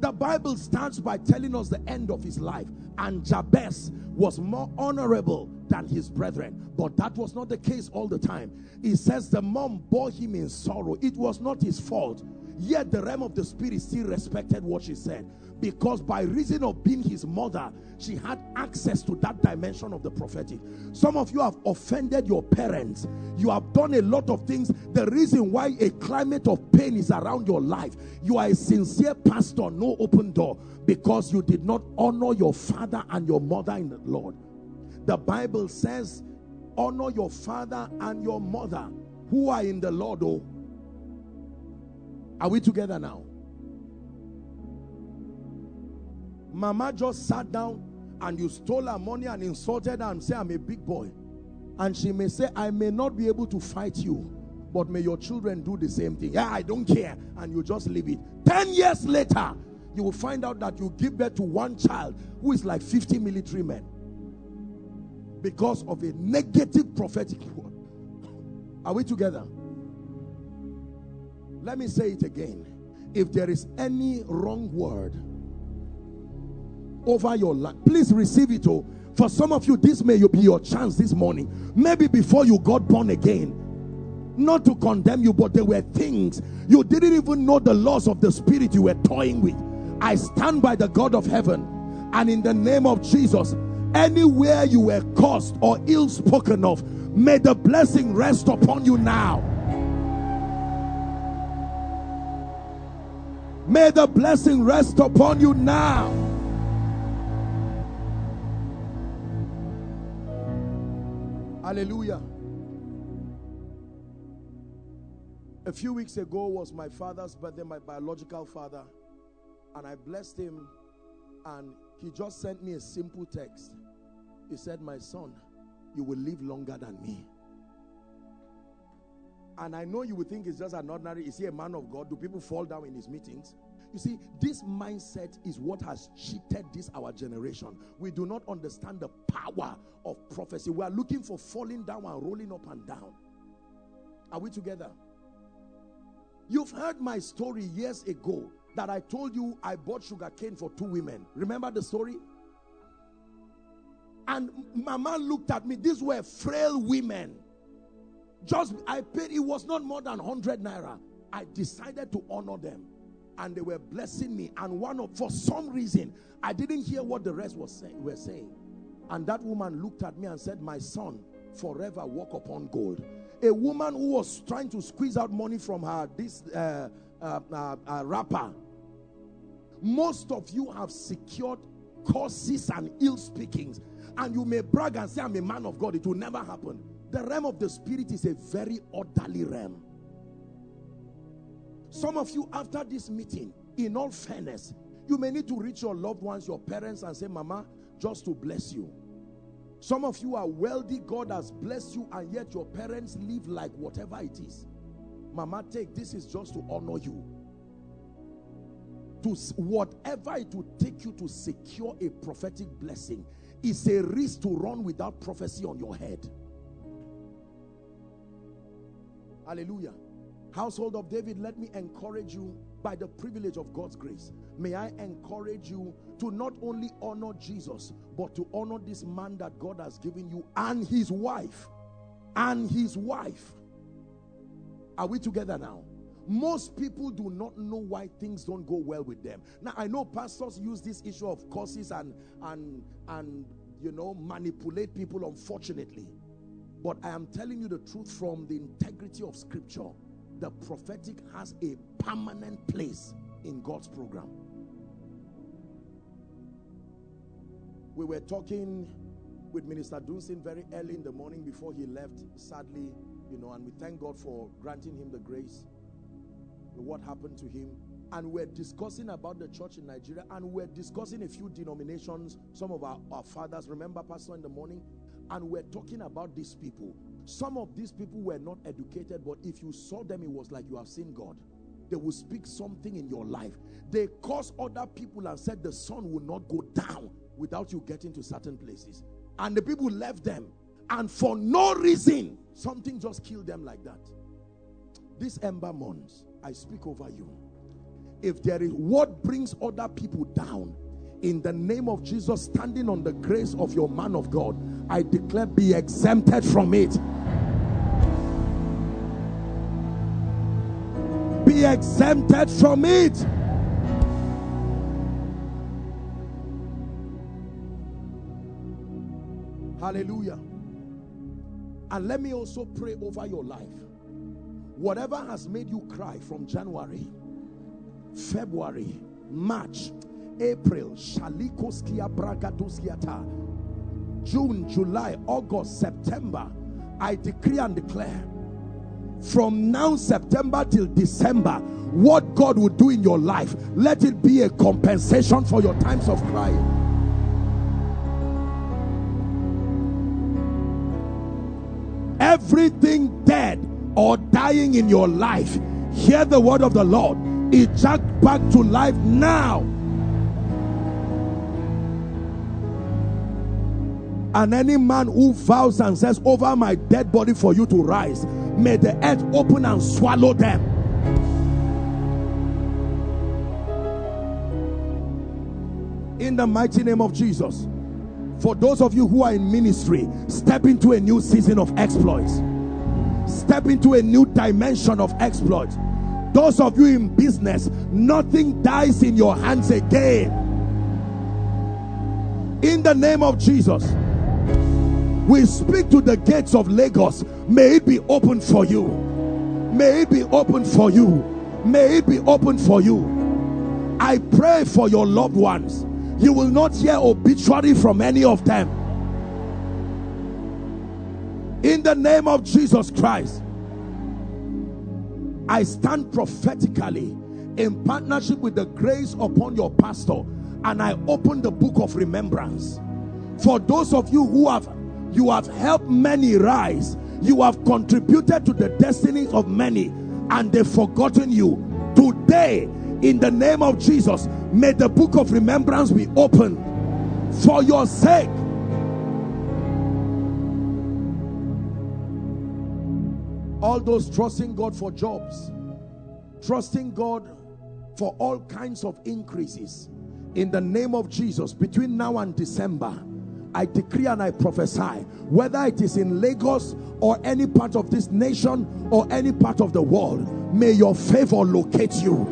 The Bible starts by telling us the end of his life. And Jabez was more honorable than his brethren. But that was not the case all the time. He says the mom bore him in sorrow. It was not his fault. Yet the realm of the spirit still respected what she said. Because by reason of being his mother, she had access to that dimension of the prophetic. Some of you have offended your parents. You have done a lot of things. The reason why a climate of pain is around your life, you are a sincere pastor, no open door, because you did not honor your father and your mother in the Lord. The Bible says, honor your father and your mother who are in the Lord. Oh, are we together now? Mama just sat down and you stole her money and insulted her and say, I'm a big boy. And she may say, I may not be able to fight you, but may your children do the same thing. Yeah, I don't care. And you just leave it. Ten years later, you will find out that you give birth to one child who is like 50 military men because of a negative prophetic word. Are we together? Let me say it again. If there is any wrong word over your life, please receive it. Oh, for some of you, this may be your chance this morning. Maybe before you got born again, not to condemn you, but there were things you didn't even know the laws of the spirit you were toying with. I stand by the God of heaven and in the name of Jesus, anywhere you were cursed or ill spoken of, may the blessing rest upon you now. May the blessing rest upon you now. Hallelujah. A few weeks ago was my father's birthday, my biological father, and I blessed him, and he just sent me a simple text. He said, My son, you will live longer than me. And I know you would think it's just an ordinary, is he a man of God? Do people fall down in his meetings? You see, this mindset is what has cheated this our generation. We do not understand the power of prophecy. We are looking for falling down and rolling up and down. Are we together? You've heard my story years ago that I told you I bought sugar cane for two women. Remember the story? And Mama looked at me. These were frail women. Just I paid, it was not more than 100 naira. I decided to honor them. And they were blessing me. And one of for some reason, I didn't hear what the rest was saying were saying. And that woman looked at me and said, My son, forever walk upon gold. A woman who was trying to squeeze out money from her, this uh, uh, uh, uh wrapper. Most of you have secured curses and ill speakings and you may brag and say, I'm a man of God. It will never happen. The realm of the spirit is a very orderly realm. Some of you, after this meeting, in all fairness, you may need to reach your loved ones, your parents, and say, Mama, just to bless you. Some of you are wealthy, God has blessed you, and yet your parents live like whatever it is. Mama, take this is just to honor you. To whatever it would take you to secure a prophetic blessing, is a risk to run without prophecy on your head. Hallelujah. Household of David, let me encourage you by the privilege of God's grace. May I encourage you to not only honor Jesus, but to honor this man that God has given you and his wife. And his wife. Are we together now? Most people do not know why things don't go well with them. Now, I know pastors use this issue of curses and, and, and, you know, manipulate people, unfortunately. But I am telling you the truth from the integrity of scripture. The prophetic has a permanent place in God's program. We were talking with Minister Dunsin very early in the morning before he left, sadly, you know, and we thank God for granting him the grace what happened to him. And we're discussing about the church in Nigeria and we're discussing a few denominations, some of our, our fathers. Remember, Pastor, in the morning? And we're talking about these people. Some of these people were not educated, but if you saw them, it was like you have seen God. They will speak something in your life. They caused other people and said the sun will not go down without you getting to certain places. And the people left them. And for no reason, something just killed them like that. This ember months, I speak over you. If there is what brings other people down, in the name of Jesus, standing on the grace of your man of God, I declare be exempted from it. Be exempted from it. Hallelujah. And let me also pray over your life. Whatever has made you cry from January, February, March, April, June, July, August, September, I decree and declare from now September till December what God will do in your life let it be a compensation for your times of crying. Everything dead or dying in your life, hear the word of the Lord. Eject back to life now And any man who vows and says, Over my dead body for you to rise, may the earth open and swallow them. In the mighty name of Jesus. For those of you who are in ministry, step into a new season of exploits. Step into a new dimension of exploits. Those of you in business, nothing dies in your hands again. In the name of Jesus, we speak to the gates of Lagos. May it be open for you. May it be open for you. May it be open for you. I pray for your loved ones. You will not hear obituary from any of them. In the name of Jesus Christ. I stand prophetically in partnership with the grace upon your pastor and I open the book of remembrance for those of you who have you have helped many rise. You have contributed to the destinies of many and they've forgotten you. Today in the name of Jesus may the book of remembrance be opened for your sake. All those trusting God for jobs, trusting God for all kinds of increases. In the name of Jesus, between now and December, I decree and I prophesy, whether it is in Lagos or any part of this nation or any part of the world, may your favor locate you.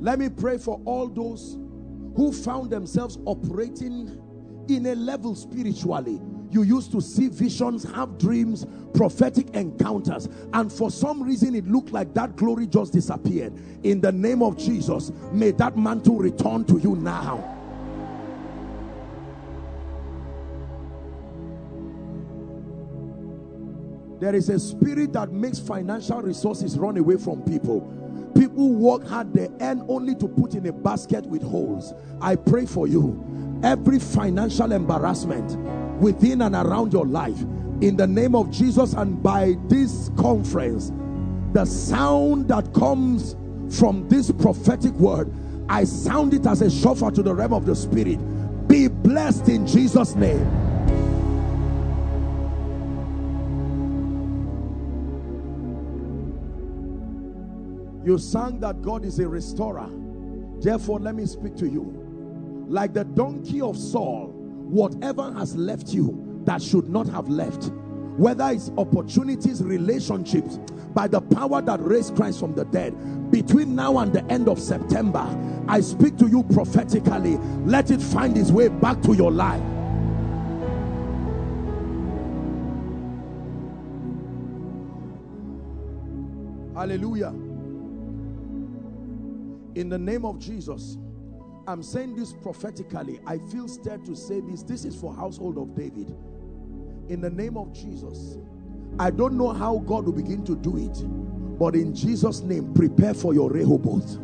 Let me pray for all those who found themselves operating in a level spiritually. You used to see visions, have dreams, prophetic encounters, and for some reason it looked like that glory just disappeared. In the name of Jesus, may that mantle return to you now. There is a spirit that makes financial resources run away from people People work hard, they earn only to put in a basket with holes. I pray for you. Every financial embarrassment within and around your life, in the name of Jesus, and by this conference, the sound that comes from this prophetic word, I sound it as a shofar to the realm of the spirit. Be blessed in Jesus' name. You sang that God is a restorer. Therefore, let me speak to you. Like the donkey of Saul, whatever has left you that should not have left, whether it's opportunities, relationships, by the power that raised Christ from the dead, between now and the end of September, I speak to you prophetically. Let it find its way back to your life. Hallelujah in the name of Jesus I'm saying this prophetically. I feel stirred to say this. This is for household of David. In the name of Jesus. I don't know how God will begin to do it but in Jesus name prepare for your Rehoboth.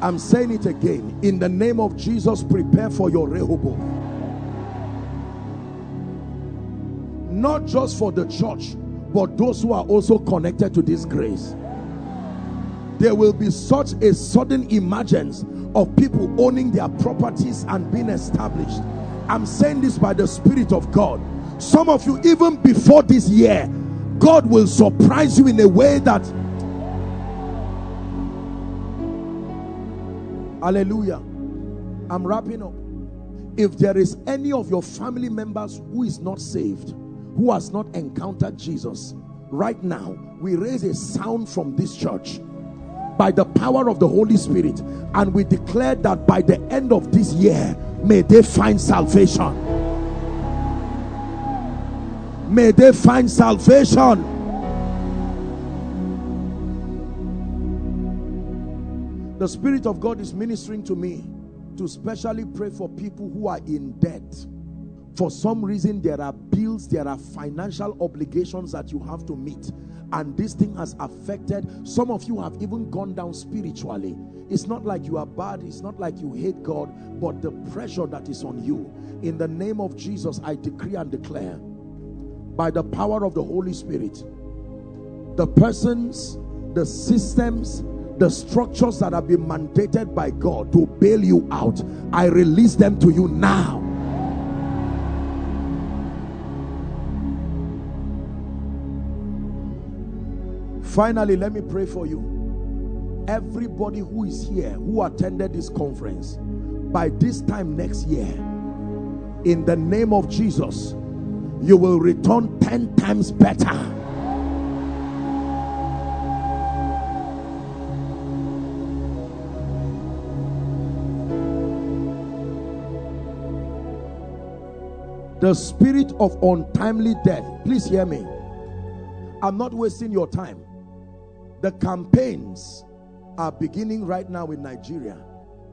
I'm saying it again. In the name of Jesus prepare for your Rehoboth. Not just for the church but those who are also connected to this grace there will be such a sudden emergence of people owning their properties and being established. I'm saying this by the Spirit of God. Some of you, even before this year, God will surprise you in a way that. Hallelujah. I'm wrapping up. If there is any of your family members who is not saved, who has not encountered Jesus, right now, we raise a sound from this church by the power of the Holy Spirit. And we declare that by the end of this year may they find salvation. May they find salvation. The Spirit of God is ministering to me to specially pray for people who are in debt. For some reason there are bills there are financial obligations that you have to meet and this thing has affected some of you have even gone down spiritually it's not like you are bad it's not like you hate god but the pressure that is on you in the name of jesus i decree and declare by the power of the holy spirit the persons the systems, the structures that have been mandated by God to bail you out, I release them to you now. Finally, let me pray for you. Everybody who is here, who attended this conference, by this time next year, in the name of Jesus, you will return 10 times better. The spirit of untimely death, please hear me. I'm not wasting your time. The campaigns are beginning right now in Nigeria.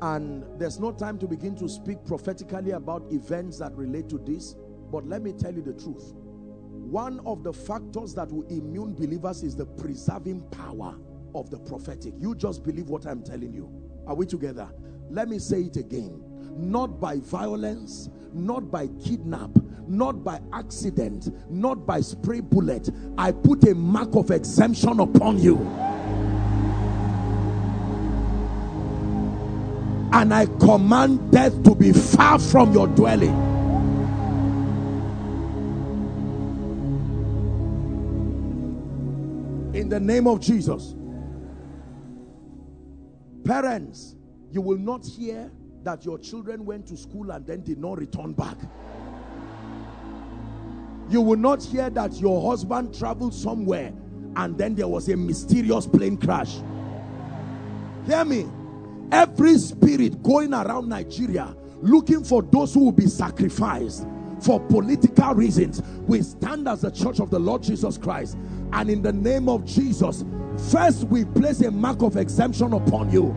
And there's no time to begin to speak prophetically about events that relate to this. But let me tell you the truth. One of the factors that will immune believers is the preserving power of the prophetic. You just believe what I'm telling you. Are we together? Let me say it again. Not by violence, not by kidnap, not by accident, not by spray bullet. I put a mark of exemption upon you. And I command death to be far from your dwelling. In the name of Jesus. Parents, you will not hear that your children went to school and then did not return back. You will not hear that your husband traveled somewhere and then there was a mysterious plane crash. Hear me. Every spirit going around Nigeria looking for those who will be sacrificed for political reasons. We stand as the church of the Lord Jesus Christ. And in the name of Jesus, first we place a mark of exemption upon you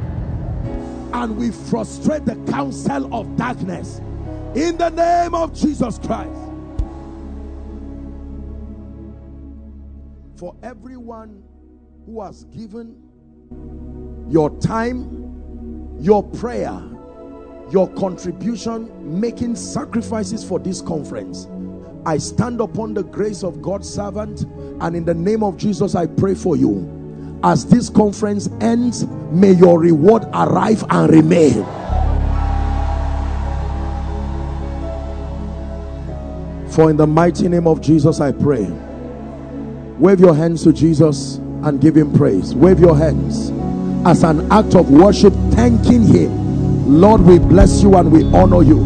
and we frustrate the counsel of darkness in the name of Jesus Christ. For everyone who has given your time, your prayer, your contribution, making sacrifices for this conference. I stand upon the grace of God's servant, and in the name of Jesus, I pray for you as this conference ends, may your reward arrive and remain. For in the mighty name of Jesus, I pray. Wave your hands to Jesus and give him praise. Wave your hands as an act of worship, thanking him. Lord, we bless you and we honor you.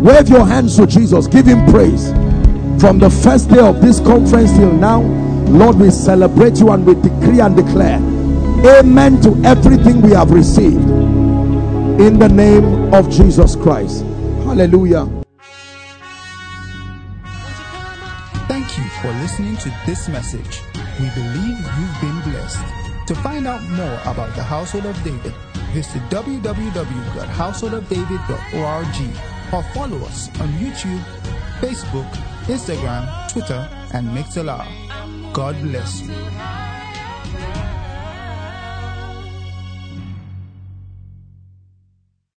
Wave your hands to Jesus, give him praise. From the first day of this conference till now, Lord, we celebrate you and we decree and declare amen to everything we have received in the name of Jesus Christ. Hallelujah. Thank you for listening to this message. We believe you've been blessed. To find out more about the Household of David, visit www.householdofdavid.org or follow us on YouTube, Facebook, Instagram, Twitter, and Mixlr. God bless you.